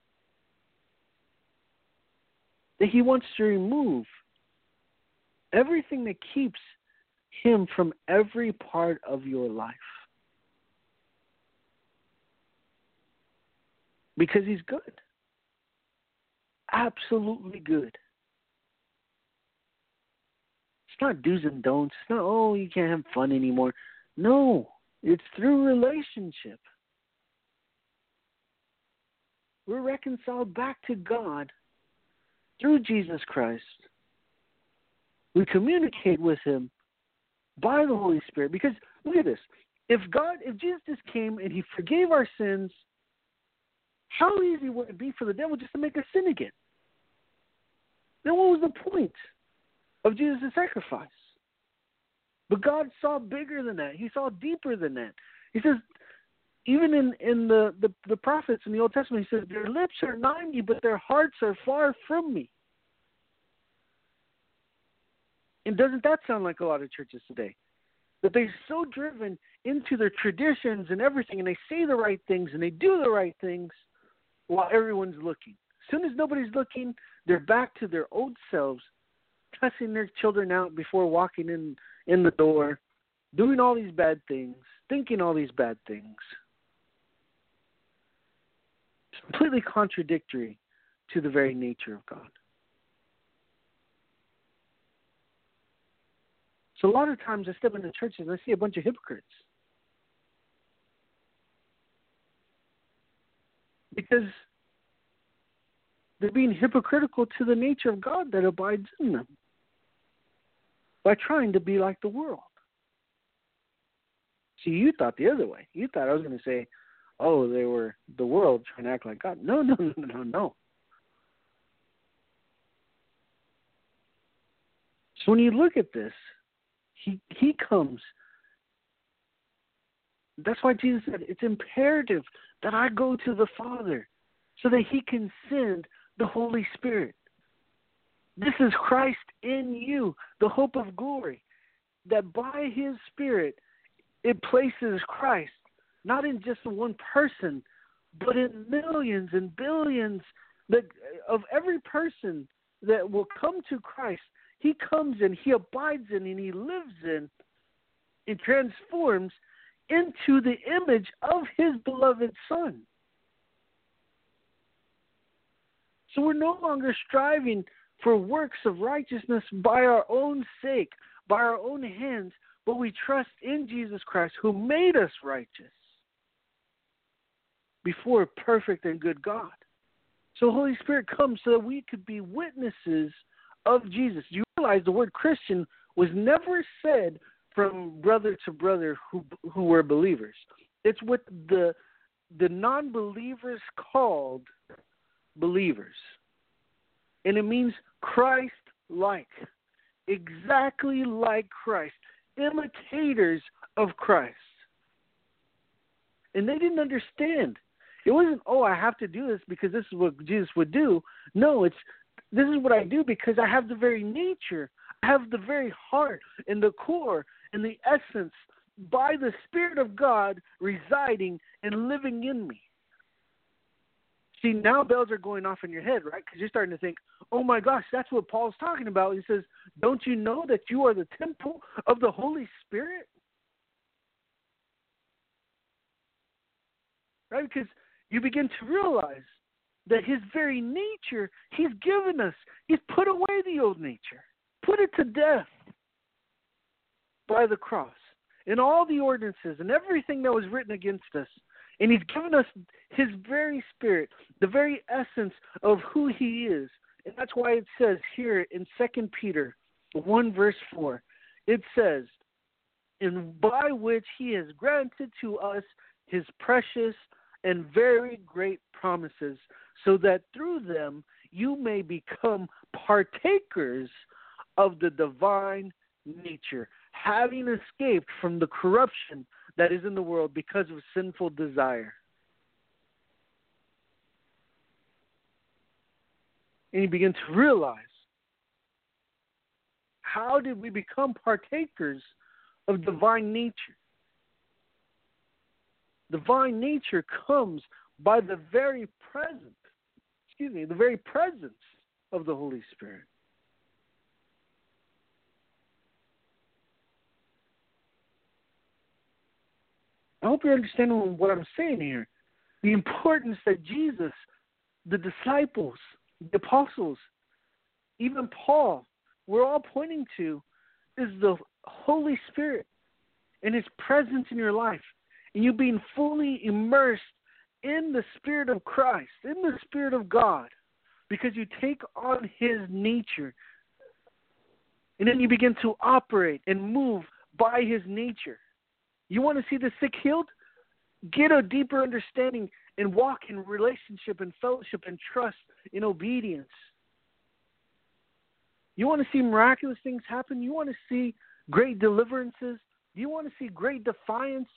that he wants to remove everything that keeps him from every part of your life. Because he's good. Absolutely good. It's not do's and don'ts. It's not, oh, you can't have fun anymore. No, it's through relationship. We're reconciled back to God through Jesus Christ. We communicate with Him by the Holy Spirit. Because look at this. If God, if Jesus just came and He forgave our sins, how easy would it be for the devil just to make us sin again? Then what was the point of Jesus' sacrifice? But God saw bigger than that. He saw deeper than that. He says, even in in the, the the prophets in the Old Testament, he says, "Their lips are nigh me, but their hearts are far from me." And doesn't that sound like a lot of churches today? That they're so driven into their traditions and everything, and they say the right things and they do the right things while everyone's looking. As soon as nobody's looking, they're back to their old selves, cussing their children out before walking in in the door, doing all these bad things, thinking all these bad things completely contradictory to the very nature of God. So a lot of times I step into churches and I see a bunch of hypocrites. Because they're being hypocritical to the nature of God that abides in them by trying to be like the world. See, you thought the other way. You thought I was going to say, oh, they were the world trying to act like God. No, no, no, no, no. So when you look at this, he he comes. That's why Jesus said it's imperative that I go to the Father so that he can send the Holy Spirit. This is Christ in you, the hope of glory. That by his Spirit it places Christ not in just one person, but in millions and billions that, of every person that will come to Christ. He comes and he abides in, and he lives in, and transforms into the image of his beloved Son. So we're no longer striving for works of righteousness by our own sake, by our own hands, but we trust in Jesus Christ who made us righteous before a perfect and good God. So Holy Spirit comes so that we could be witnesses of Jesus. You realize the word Christian was never said from brother to brother who who were believers. It's what the the non-believers called believers. And it means Christ like. Exactly like Christ. Imitators of Christ. And they didn't understand. It wasn't, oh, I have to do this because this is what Jesus would do. No, it's this is what I do because I have the very nature, I have the very heart and the core and the essence by the Spirit of God residing and living in me. See, now bells are going off in your head, right? Because you're starting to think, oh my gosh, that's what Paul's talking about. He says, don't you know that you are the temple of the Holy Spirit? Right? Because you begin to realize that his very nature, he's given us. He's put away the old nature, put it to death by the cross and all the ordinances and everything that was written against us. And he's given us his very spirit, the very essence of who he is. And that's why it says here in Second Peter 1 verse 4, it says, and by which he has granted to us his precious and very great promises, so that through them you may become partakers of the divine nature, having escaped from the corruption that is in the world because of sinful desire. And you begin to realize how did we become partakers of divine nature? Divine nature comes by the very presence, excuse me, the very presence of the Holy Spirit. I hope you're understanding what I'm saying here. The importance that Jesus, the disciples, the apostles, even Paul, we're all pointing to is the Holy Spirit and His presence in your life, and you being fully immersed in the Spirit of Christ, in the Spirit of God, because you take on His nature, and then you begin to operate and move by His nature. You want to see the sick healed? Get a deeper understanding and walk in relationship and fellowship and trust in obedience. You want to see miraculous things happen? You want to see great deliverances? Do you want to see great defiance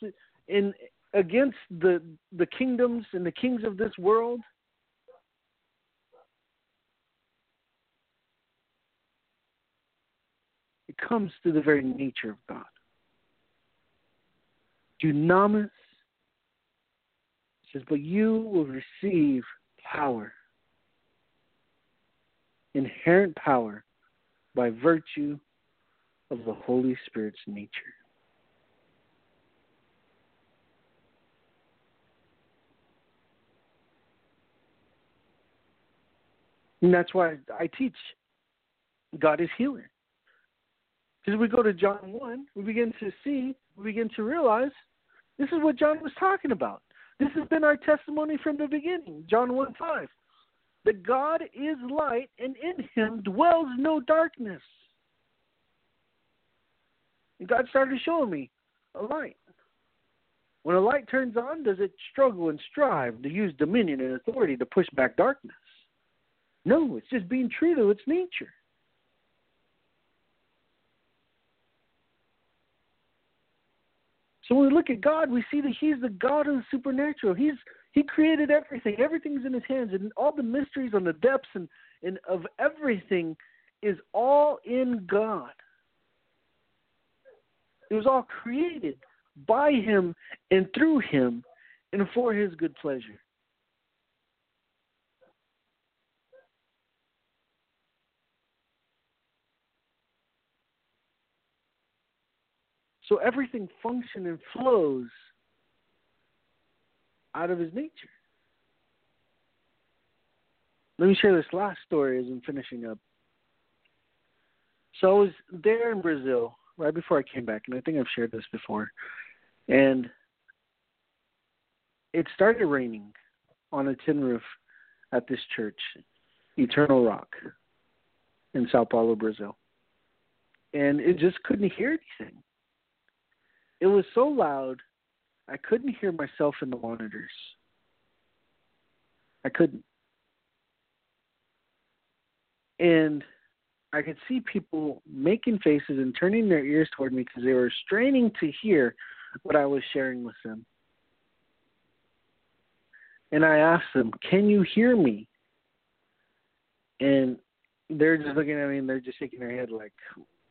in against the the kingdoms and the kings of this world? It comes to the very nature of God dunamis says, but you will receive power, inherent power, by virtue of the Holy Spirit's nature. And that's why I teach God is healer. Because we go to John 1, we begin to see, we begin to realize this is what John was talking about. This has been our testimony from the beginning. John 1 5. That God is light, and in him dwells no darkness. And God started showing me a light. When a light turns on, does it struggle and strive to use dominion and authority to push back darkness? No, it's just being true to its nature. So when we look at God, we see that He's the God of the supernatural. He's He created everything. Everything's in His hands, and all the mysteries on the depths and, and of everything is all in God. It was all created by Him and through Him and for His good pleasure. So everything functions and flows out of his nature. Let me share this last story as I'm finishing up. So I was there in Brazil right before I came back, and I think I've shared this before. And it started raining on a tin roof at this church, Eternal Rock, in Sao Paulo, Brazil. And it just couldn't hear anything. It was so loud I couldn't hear myself in the monitors. I couldn't. And I could see people making faces and turning their ears toward me because they were straining to hear what I was sharing with them. And I asked them, Can you hear me? And they're just looking at me and they're just shaking their head like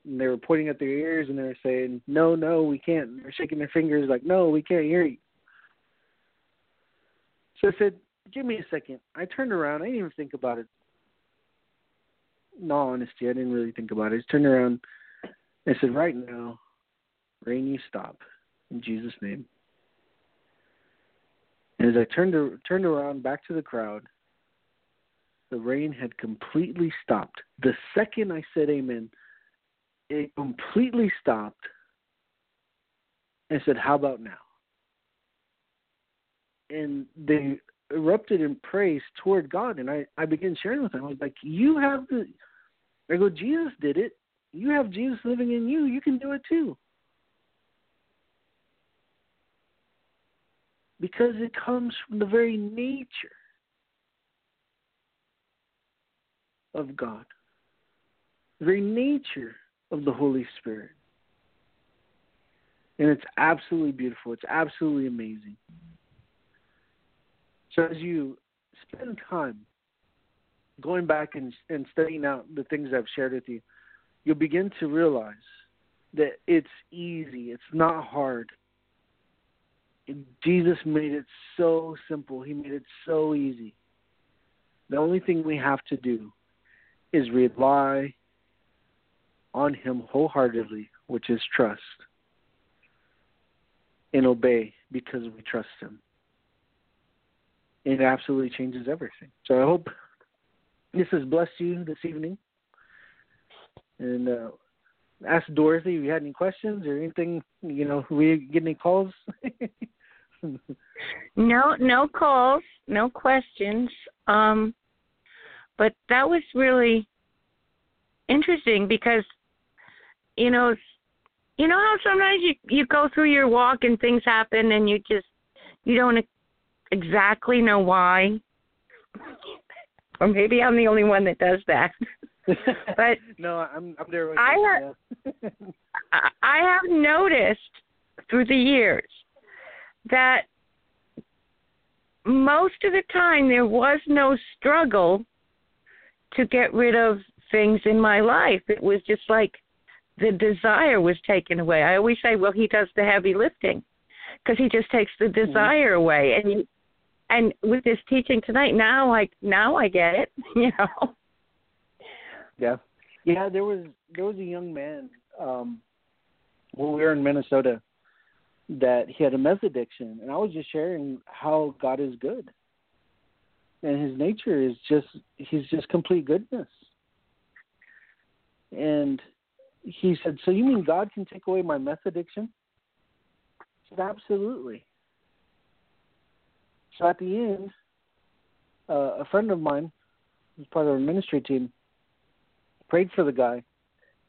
they were pointing at their ears and they were saying, No, no, we can't. They're shaking their fingers like, No, we can't hear you. So I said, Give me a second. I turned around. I didn't even think about it. No honesty, I didn't really think about it. I just turned around and said, Right now, rain, you stop. In Jesus' name. And as I turned turned around back to the crowd, the rain had completely stopped. The second I said amen, it completely stopped and said, How about now? And they erupted in praise toward God. And I, I began sharing with them. I was like, You have the. I go, Jesus did it. You have Jesus living in you. You can do it too. Because it comes from the very nature of God, the very nature of the Holy Spirit. And it's absolutely beautiful. It's absolutely amazing. So as you spend time going back and, and studying out the things I've shared with you, you'll begin to realize that it's easy. It's not hard. Jesus made it so simple. He made it so easy. The only thing we have to do is rely on Him wholeheartedly, which is trust, and obey because we trust Him. It absolutely changes everything. So I hope this has blessed you this evening. And uh, ask Dorothy if you had any questions or anything. You know, we get any calls. no, no calls, no questions. Um, but that was really interesting because you know you know how sometimes you you go through your walk and things happen and you just you don't exactly know why or maybe I'm the only one that does that but no I'm I'm there with I you. have I have noticed through the years that most of the time there was no struggle to get rid of things in my life. It was just like the desire was taken away. I always say, well, he does the heavy lifting because he just takes the desire mm-hmm. away. And you, and with this teaching tonight, now I now I get it. You know. Yeah, yeah. There was there was a young man um, when we were in Minnesota that he had a meth addiction, and I was just sharing how God is good and his nature is just he's just complete goodness. And he said, "So you mean God can take away my meth addiction?" I said, "Absolutely." So at the end, uh, a friend of mine, who's part of our ministry team, prayed for the guy.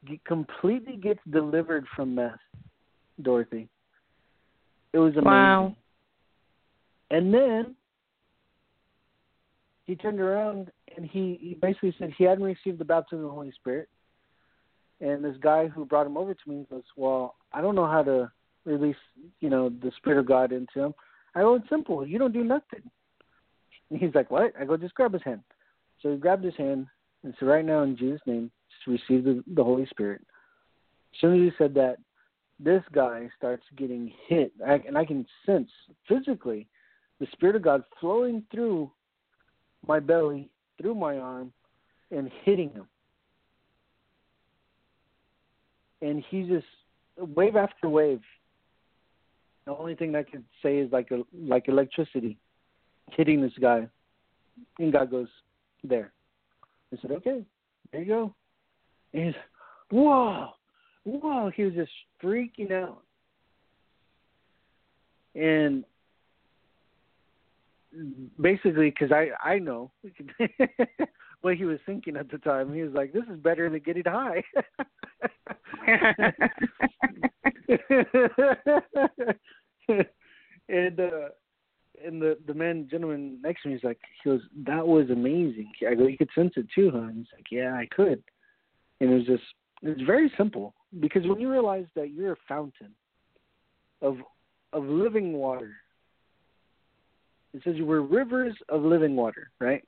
He completely gets delivered from meth, Dorothy. It was amazing. Wow. And then he turned around and he, he basically said he hadn't received the baptism of the Holy Spirit. And this guy who brought him over to me goes, Well, I don't know how to release, you know, the Spirit of God into him. I go, It's simple. You don't do nothing. And he's like, What? I go, Just grab his hand. So he grabbed his hand and said, Right now, in Jesus' name, just receive the, the Holy Spirit. As soon as he said that, this guy starts getting hit. I, and I can sense physically the Spirit of God flowing through my belly, through my arm, and hitting him. And he just wave after wave. The only thing I could say is like a like electricity hitting this guy. And God goes, There. I said, Okay, there you go. And he's whoa, whoa, he was just freaking out. And basically because I I know what he was thinking at the time. He was like, "This is better than getting high." and uh and the the man gentleman next to me is like he goes that was amazing. I go you could sense it too huh? And he's like yeah i could. And it was just it's very simple. Because when you realize that you're a fountain of of living water it says we're rivers of living water right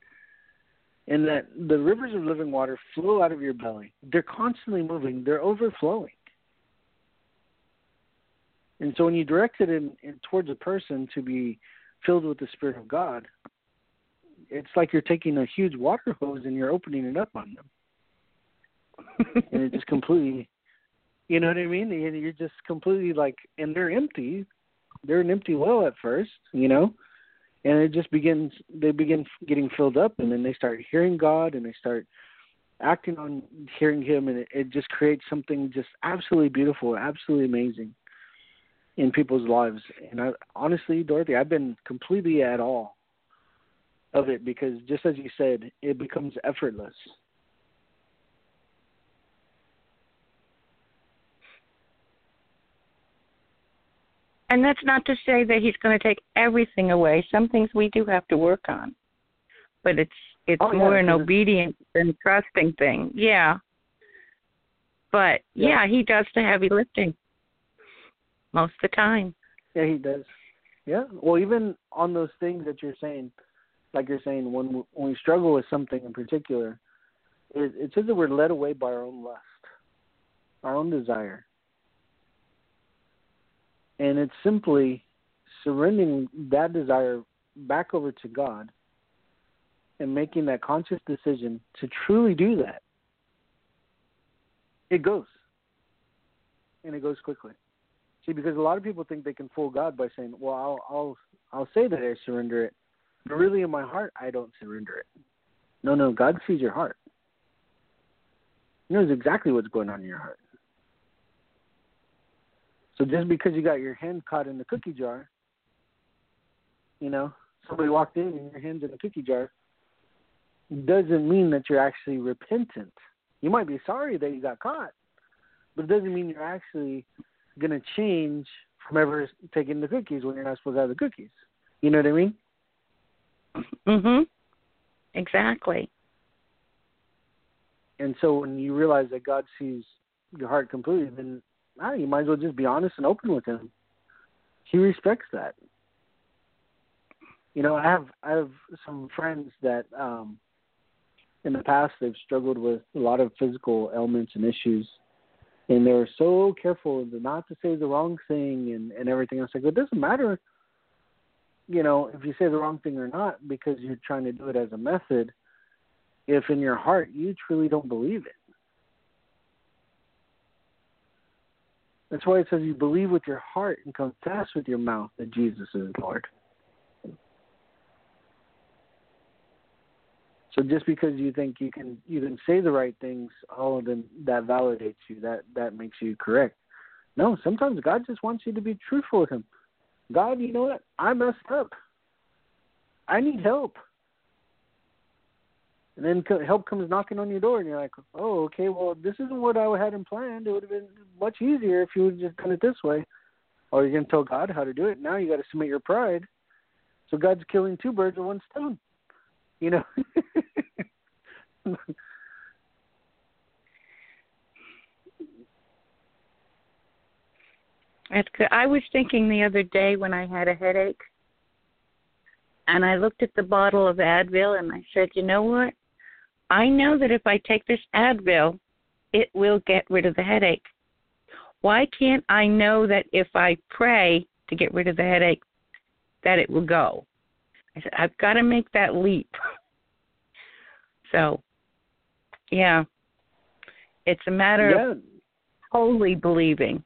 and that the rivers of living water flow out of your belly they're constantly moving they're overflowing and so when you direct it in, in towards a person to be filled with the Spirit of God, it's like you're taking a huge water hose and you're opening it up on them. and it just completely you know what I mean? And you're just completely like and they're empty. They're an empty well at first, you know? And it just begins they begin getting filled up and then they start hearing God and they start acting on hearing him and it, it just creates something just absolutely beautiful, absolutely amazing in people's lives. And I honestly, Dorothy, I've been completely at all of it because just as you said, it becomes effortless. And that's not to say that he's going to take everything away. Some things we do have to work on, but it's it's oh, more yeah, an obedient and trusting thing. Yeah. But yeah. yeah, he does the heavy lifting most of the time. Yeah, he does. Yeah. Well, even on those things that you're saying, like you're saying, when when we struggle with something in particular, it, it says that we're led away by our own lust, our own desire, and it's simply surrendering that desire back over to God and making that conscious decision to truly do that. It goes, and it goes quickly. See, because a lot of people think they can fool God by saying, "Well, I'll I'll I'll say that I surrender it, but really in my heart I don't surrender it." No, no, God sees your heart. He knows exactly what's going on in your heart. So just because you got your hand caught in the cookie jar, you know, somebody walked in and your hand's in a cookie jar, doesn't mean that you're actually repentant. You might be sorry that you got caught, but it doesn't mean you're actually going to change from ever taking the cookies when you're not supposed to have the cookies. You know what I mean? Mhm. Exactly. And so when you realize that God sees your heart completely, then you might as well just be honest and open with Him. He respects that. You know, I have I have some friends that um in the past they've struggled with a lot of physical ailments and issues and they were so careful not to say the wrong thing and and everything else. Like it doesn't matter, you know, if you say the wrong thing or not, because you're trying to do it as a method. If in your heart you truly don't believe it, that's why it says you believe with your heart and confess with your mouth that Jesus is Lord. So just because you think you can you can say the right things, all of them that validates you, that that makes you correct. No, sometimes God just wants you to be truthful with Him. God, you know what? I messed up. I need help. And then help comes knocking on your door, and you're like, "Oh, okay. Well, this isn't what I had in planned. It would have been much easier if you would just done it this way." Or you're gonna tell God how to do it. Now you got to submit your pride. So God's killing two birds with one stone. You know. That's good. I was thinking the other day when I had a headache, and I looked at the bottle of Advil and I said, you know what? I know that if I take this Advil, it will get rid of the headache. Why can't I know that if I pray to get rid of the headache, that it will go? I said, I've got to make that leap. so yeah. It's a matter yeah. of wholly believing.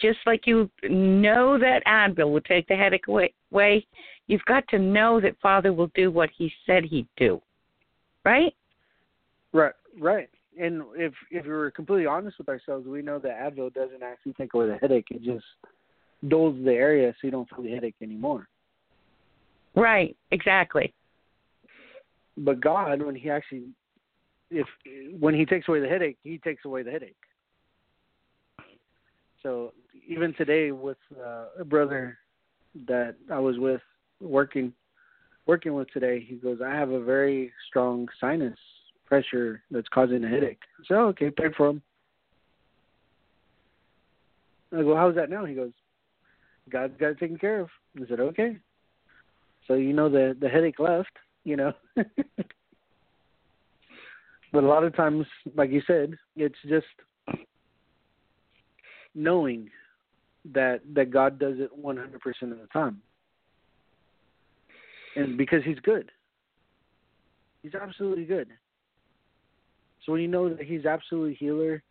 Just like you know that Advil will take the headache away, you've got to know that Father will do what He said He'd do. Right? Right, right. And if if we are completely honest with ourselves, we know that Advil doesn't actually take away the headache. It just dulls the area so you don't feel the headache anymore. Right, exactly. But God, when He actually if when he takes away the headache, he takes away the headache. So even today with uh, a brother that I was with working working with today, he goes, I have a very strong sinus pressure that's causing a headache. So oh, okay, pray for him. I go, how's that now? He goes, God's got it taken care of. I said, okay. So you know the the headache left, you know. but a lot of times, like you said, it's just knowing that that God does it 100% of the time. And because he's good. He's absolutely good. So when you know that he's absolutely healer,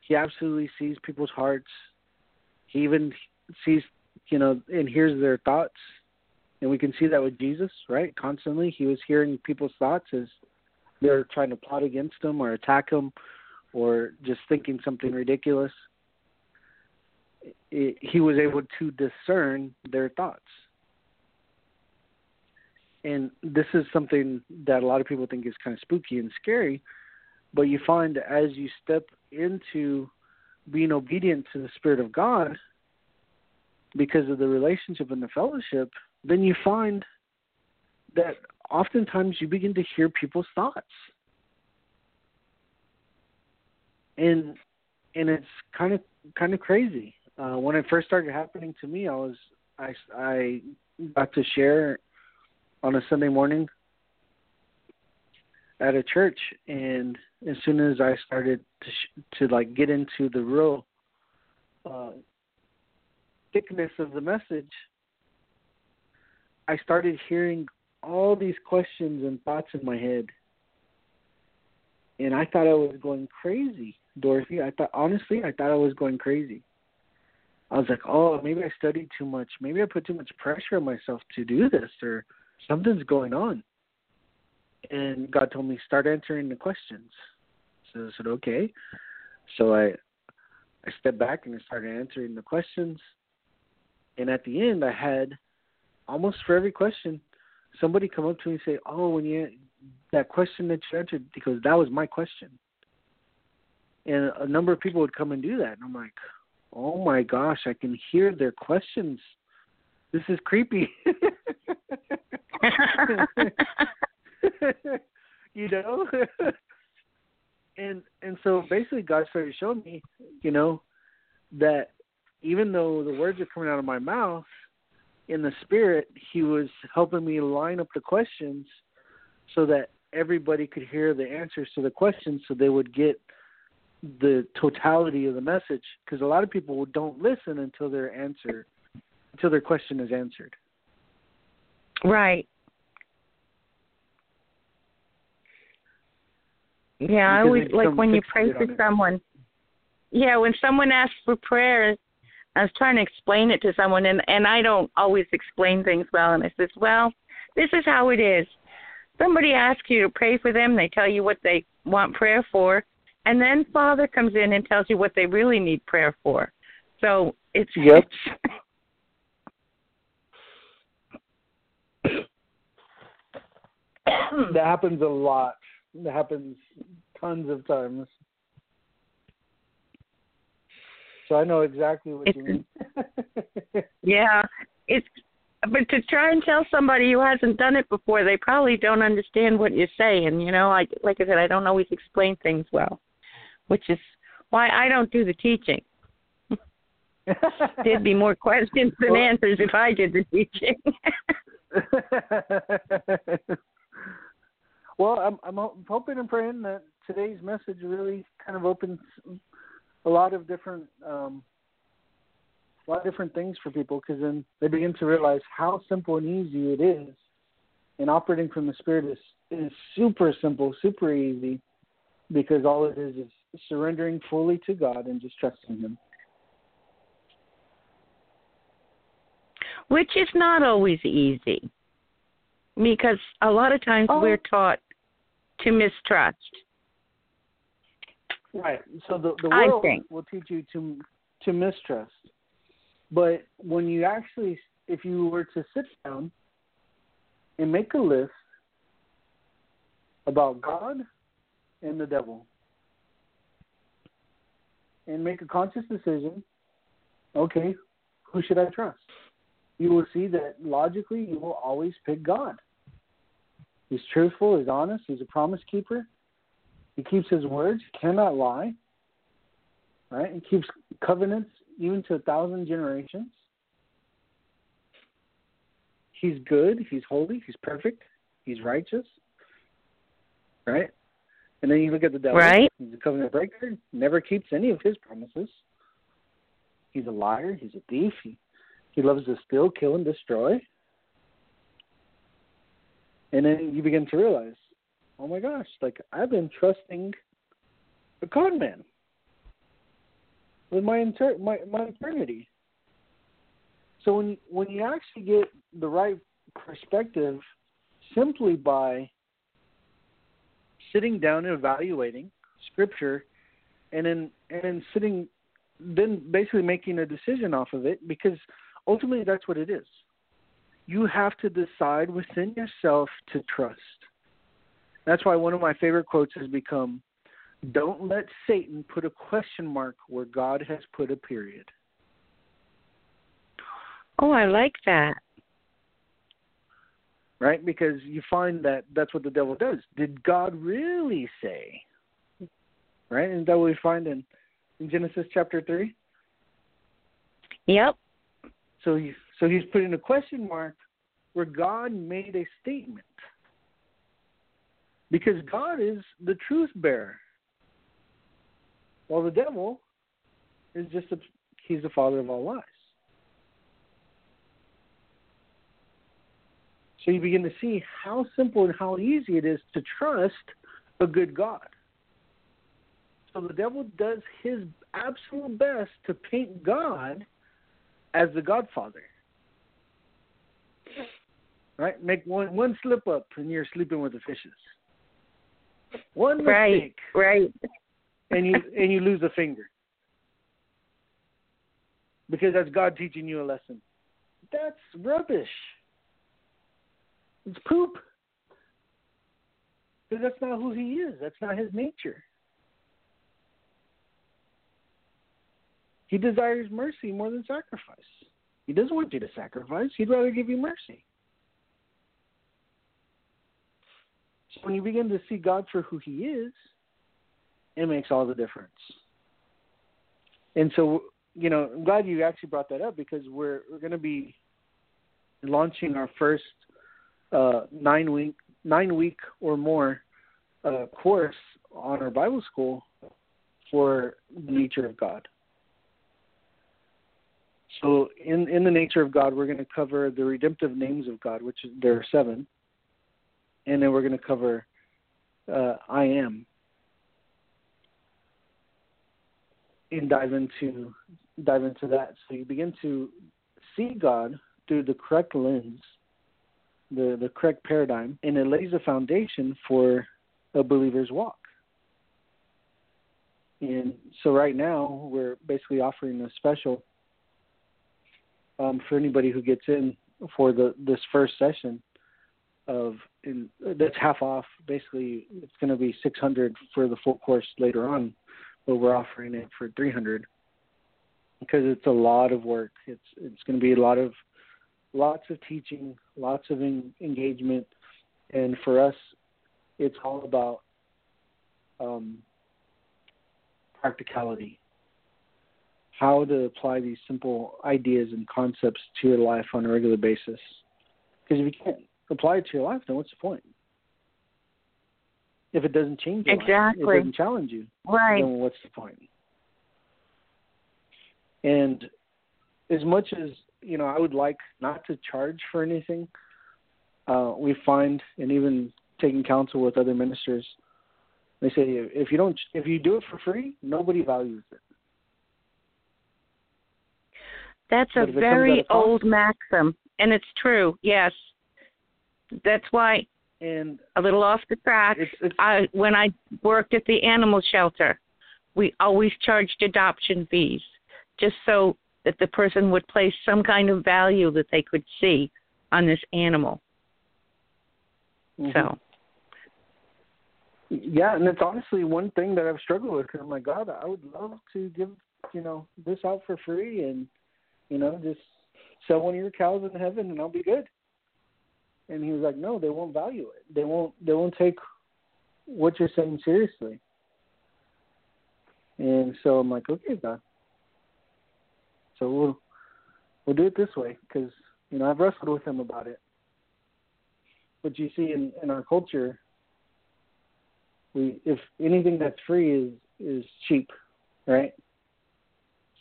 he absolutely sees people's hearts. He even sees, you know, and hears their thoughts. And we can see that with Jesus, right? Constantly, he was hearing people's thoughts as they're trying to plot against him or attack him or just thinking something ridiculous it, he was able to discern their thoughts. And this is something that a lot of people think is kind of spooky and scary, but you find as you step into being obedient to the Spirit of God, because of the relationship and the fellowship, then you find that oftentimes you begin to hear people's thoughts. And and it's kind of kind of crazy uh, when it first started happening to me, I was I I got to share on a Sunday morning at a church, and as soon as I started to sh- to like get into the real uh, thickness of the message, I started hearing all these questions and thoughts in my head, and I thought I was going crazy, Dorothy. I thought honestly, I thought I was going crazy I was like, oh, maybe I studied too much. Maybe I put too much pressure on myself to do this, or something's going on. And God told me start answering the questions. So I said, okay. So I I stepped back and I started answering the questions. And at the end, I had almost for every question, somebody come up to me and say, "Oh, when you that question that you answered, because that was my question." And a number of people would come and do that, and I'm like, oh my gosh, I can hear their questions. This is creepy. you know? and and so basically God started showing me, you know, that even though the words are coming out of my mouth, in the spirit, he was helping me line up the questions so that everybody could hear the answers to the questions so they would get the totality of the message because a lot of people don't listen until their answer until their question is answered. Right. Yeah, I always like when you pray for someone. Yeah, when someone asks for prayer, I was trying to explain it to someone, and and I don't always explain things well. And I says, well, this is how it is. Somebody asks you to pray for them. They tell you what they want prayer for, and then Father comes in and tells you what they really need prayer for. So it's yep. that happens a lot. That happens tons of times. So I know exactly what it's, you mean. yeah, it's but to try and tell somebody who hasn't done it before, they probably don't understand what you're saying. You know, like like I said, I don't always explain things well which is why I don't do the teaching. There'd be more questions than well, answers if I did the teaching. well, I'm, I'm hoping and praying that today's message really kind of opens a lot of different um, a lot of different things for people because then they begin to realize how simple and easy it is. And operating from the spirit is is super simple, super easy, because all it is is surrendering fully to God and just trusting Him. Which is not always easy because a lot of times oh. we're taught to mistrust. Right. So the the world will teach you to to mistrust. But when you actually if you were to sit down and make a list about God and the devil and make a conscious decision okay, who should I trust? You will see that logically you will always pick God. He's truthful, he's honest, he's a promise keeper. He keeps his words, cannot lie. Right? He keeps covenants even to a thousand generations. He's good, he's holy, he's perfect, he's righteous. Right? And then you look at the devil. Right. He's a covenant breaker, never keeps any of his promises. He's a liar, he's a thief, he, he loves to steal, kill, and destroy. And then you begin to realize, oh my gosh, like I've been trusting a con man with my inter- my my eternity. So when when you actually get the right perspective, simply by sitting down and evaluating Scripture, and then and then sitting, then basically making a decision off of it, because ultimately that's what it is. You have to decide within yourself to trust. That's why one of my favorite quotes has become don't let Satan put a question mark where God has put a period. Oh, I like that. Right? Because you find that that's what the devil does. Did God really say? Right? Isn't that what we find in, in Genesis chapter 3? Yep. So he, so he's putting a question mark where God made a statement. Because God is the truth bearer. While the devil is just a, he's the father of all lies. So you begin to see how simple and how easy it is to trust a good God. So the devil does his absolute best to paint God as the Godfather. Right? Make one one slip up and you're sleeping with the fishes. One mistake. Right, right. and you and you lose a finger. Because that's God teaching you a lesson. That's rubbish. It's poop. Because that's not who he is. That's not his nature. He desires mercy more than sacrifice. He doesn't want you to sacrifice. He'd rather give you mercy. So when you begin to see God for who he is, it makes all the difference. And so, you know, I'm glad you actually brought that up because we're we're going to be launching our first uh, nine week nine week or more uh, course on our Bible school for the nature of God. So, in in the nature of God, we're going to cover the redemptive names of God, which there are seven, and then we're going to cover uh, I am, and dive into dive into that. So you begin to see God through the correct lens, the the correct paradigm, and it lays a foundation for a believer's walk. And so right now we're basically offering a special um, for anybody who gets in for the this first session of in, that's half off. Basically, it's going to be 600 for the full course later on, but we're offering it for 300 because it's a lot of work. It's it's going to be a lot of lots of teaching, lots of engagement, and for us, it's all about um, practicality. How to apply these simple ideas and concepts to your life on a regular basis. Because if you can't apply it to your life, then what's the point? If it doesn't change your exactly. life, it doesn't challenge you. Right. Then what's the point? And as much as you know, I would like not to charge for anything. Uh, we find, and even taking counsel with other ministers, they say if you don't, if you do it for free, nobody values it. That's a very old maxim, and it's true. Yes, that's why. And a little off the track. It's, it's, I when I worked at the animal shelter, we always charged adoption fees, just so that the person would place some kind of value that they could see on this animal. mm-hmm. So. Yeah, and it's honestly one thing that I've struggled with. Cause I'm like, God, I would love to give you know this out for free, and You know, just sell one of your cows in heaven and I'll be good. And he was like, No, they won't value it. They won't they won't take what you're saying seriously. And so I'm like, okay, God. So we'll we'll do it this way because you know I've wrestled with him about it. But you see, in in our culture, we if anything that's free is is cheap, right?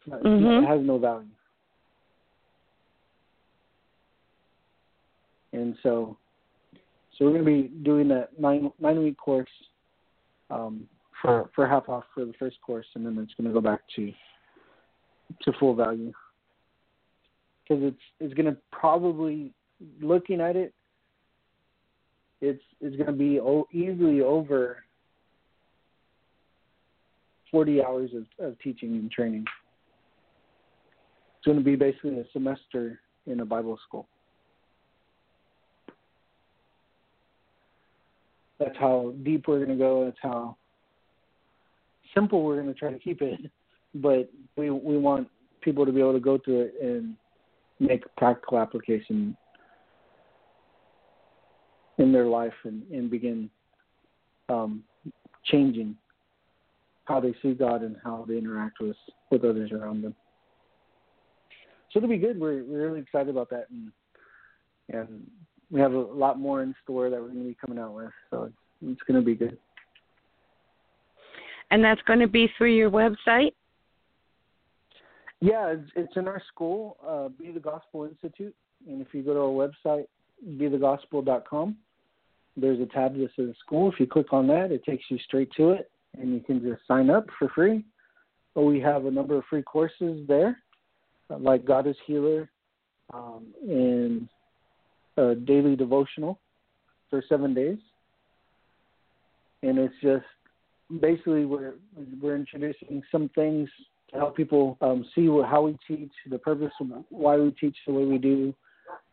Not, mm-hmm. It has no value. And so, so we're going to be doing that nine nine week course um, for for half off for the first course, and then it's going to go back to to full value because it's it's going to probably looking at it, it's it's going to be o- easily over forty hours of, of teaching and training. It's going to be basically a semester in a Bible school. That's how deep we're going to go. That's how simple we're going to try to keep it. But we we want people to be able to go through it and make practical application in their life and, and begin um, changing how they see God and how they interact with with others around them. So it'll be good. We're we're really excited about that, and and we have a lot more in store that we're going to be coming out with. So it's, going to be good. And that's going to be through your website. Yeah, it's, it's in our school, uh, Be the Gospel Institute, and if you go to our website, bethegospel.com, there's a tab that says school. If you click on that, it takes you straight to it, and you can just sign up for free. But we have a number of free courses there, like God is Healer, um, and a daily devotional for seven days, and it's just basically we're we're introducing some things to help people um, see what, how we teach, the purpose why we teach the way we do,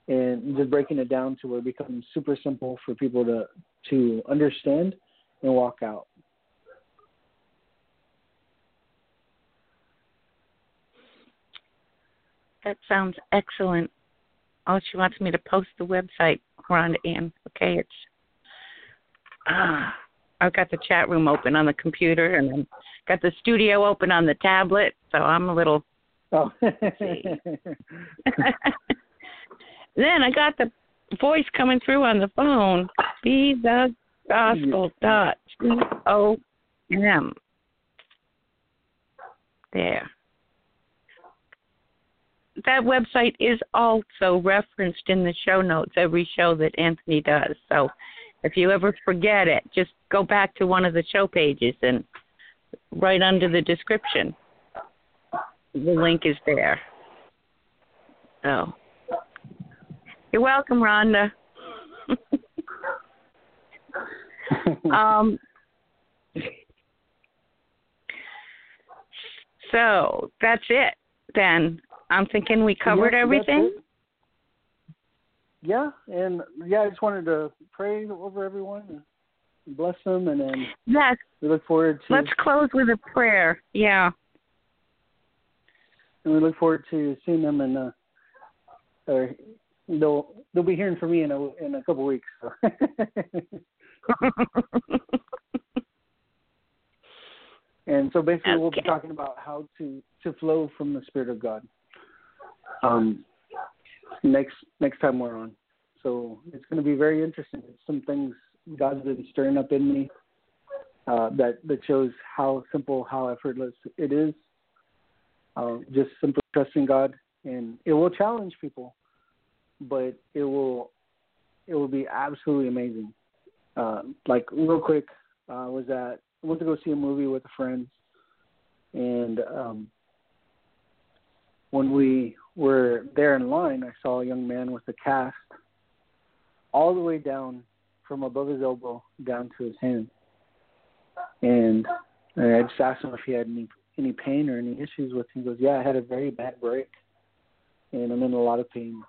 and just breaking it down to where it becomes super simple for people to to understand and walk out. That sounds excellent. Oh, she wants me to post the website, Rhonda Ann. Okay, it's ah, I've got the chat room open on the computer and I've got the studio open on the tablet, so I'm a little. Oh. then I got the voice coming through on the phone. Be the gospel dot c o m. There that website is also referenced in the show notes every show that Anthony does. So if you ever forget it, just go back to one of the show pages and right under the description, the link is there. So you're welcome, Rhonda. um, so that's it then. I'm thinking we covered yeah, everything. Yeah, and yeah, I just wanted to pray over everyone and bless them, and then yes, we look forward to. Let's close with a prayer. Yeah. And we look forward to seeing them, and uh, or they'll they'll be hearing from me in a in a couple of weeks. So. and so basically, okay. we'll be talking about how to to flow from the Spirit of God um, next next time we're on. So it's going to be very interesting. Some things God's been stirring up in me uh, that that shows how simple, how effortless it is. Uh, just simply trusting God, and it will challenge people, but it will it will be absolutely amazing. Uh, like real quick, uh, was that went to go see a movie with a friend, and um, when we were there in line, I saw a young man with a cast all the way down from above his elbow down to his hand. And I just asked him if he had any any pain or any issues with him. He goes, Yeah, I had a very bad break and I'm in a lot of pain.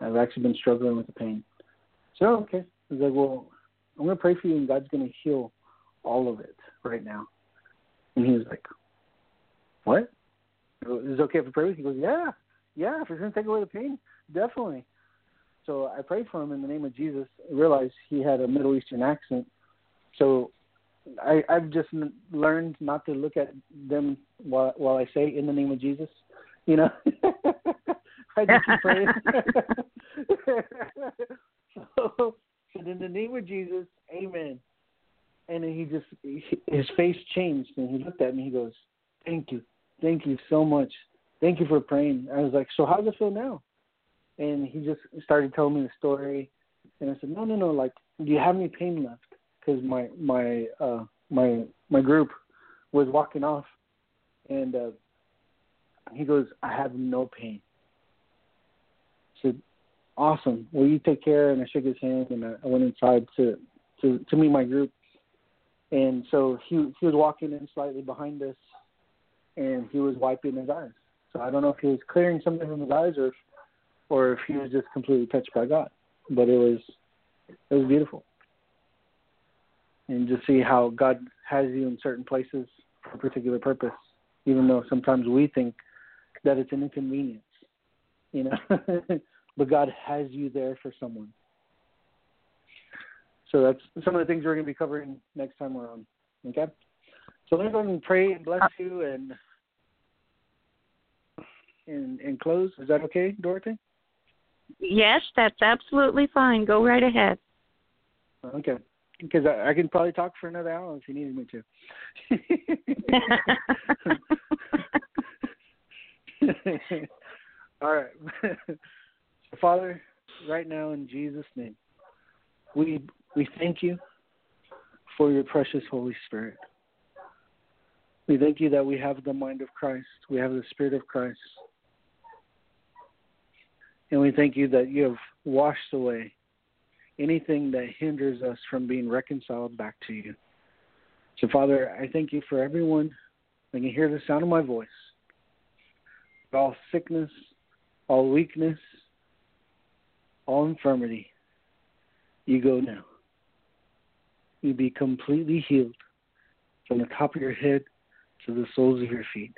I've actually been struggling with the pain. So okay. I was like, Well, I'm gonna pray for you and God's gonna heal all of it right now. And he was like, What? is it okay if I pray with you? He goes, yeah. Yeah, if it's going to take away the pain, definitely. So I prayed for him in the name of Jesus. I realized he had a Middle Eastern accent. So I, I've just learned not to look at them while, while I say in the name of Jesus. You know, I just praying. so, in the name of Jesus, Amen. And then he just his face changed, and he looked at me. He goes, "Thank you, thank you so much, thank you for praying." I was like, "So how does it feel now?" And he just started telling me the story, and I said, "No, no, no. Like, do you have any pain left?" Because my my uh my my group was walking off, and uh he goes, "I have no pain." I said, "Awesome. Well, you take care." And I shook his hand, and I, I went inside to to to meet my group. And so he he was walking in slightly behind us, and he was wiping his eyes. So I don't know if he was clearing something from his eyes or or if he was just completely touched by God. But it was it was beautiful. And just see how God has you in certain places for a particular purpose, even though sometimes we think that it's an inconvenience, you know. but God has you there for someone. So that's some of the things we're going to be covering next time around. Okay. So let me go ahead and pray and bless you and and and close. Is that okay, Dorothy? Yes, that's absolutely fine. Go right ahead. Okay. Because I, I can probably talk for another hour if you needed me to. All right. Father, right now in Jesus' name, we we thank you for your precious Holy Spirit. We thank you that we have the mind of Christ, we have the Spirit of Christ. And we thank you that you have washed away anything that hinders us from being reconciled back to you. So, Father, I thank you for everyone that can hear the sound of my voice. All sickness, all weakness, all infirmity, you go now. You be completely healed from the top of your head to the soles of your feet.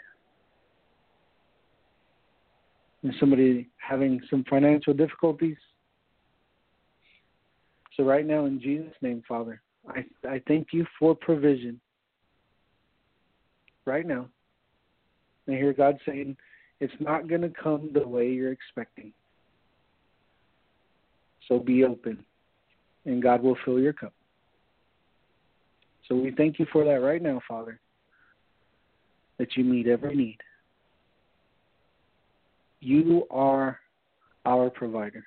Somebody having some financial difficulties. So, right now, in Jesus' name, Father, I, I thank you for provision. Right now. I hear God saying, it's not going to come the way you're expecting. So be open, and God will fill your cup. So we thank you for that right now, Father, that you meet every need. You are our provider.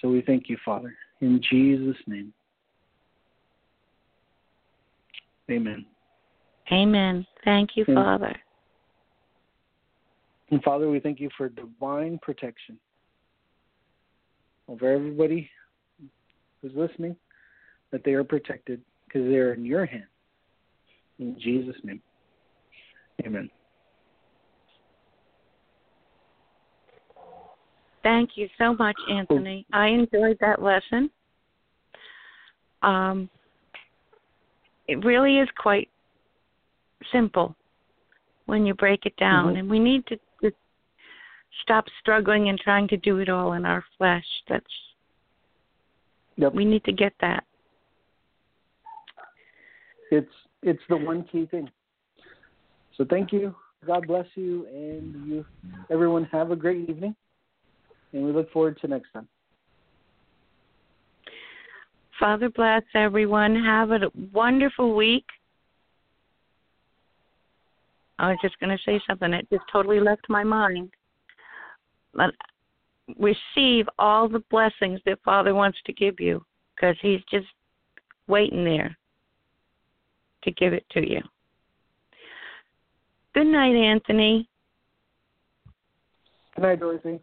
So we thank you, Father, in Jesus' name. Amen. Amen. Thank you, and, Father. And Father, we thank you for divine protection over everybody who's listening, that they are protected because they are in your hand. In Jesus' name. Amen. Thank you so much, Anthony. I enjoyed that lesson. Um, it really is quite simple when you break it down, mm-hmm. and we need to, to stop struggling and trying to do it all in our flesh. That's yep. we need to get that. It's it's the one key thing. So thank you. God bless you, and you everyone have a great evening, and we look forward to next time. Father bless everyone. Have a wonderful week. I was just going to say something. It just totally left my mind. But receive all the blessings that Father wants to give you because He's just waiting there to give it to you. Good night, Anthony. Good night, Dorothy.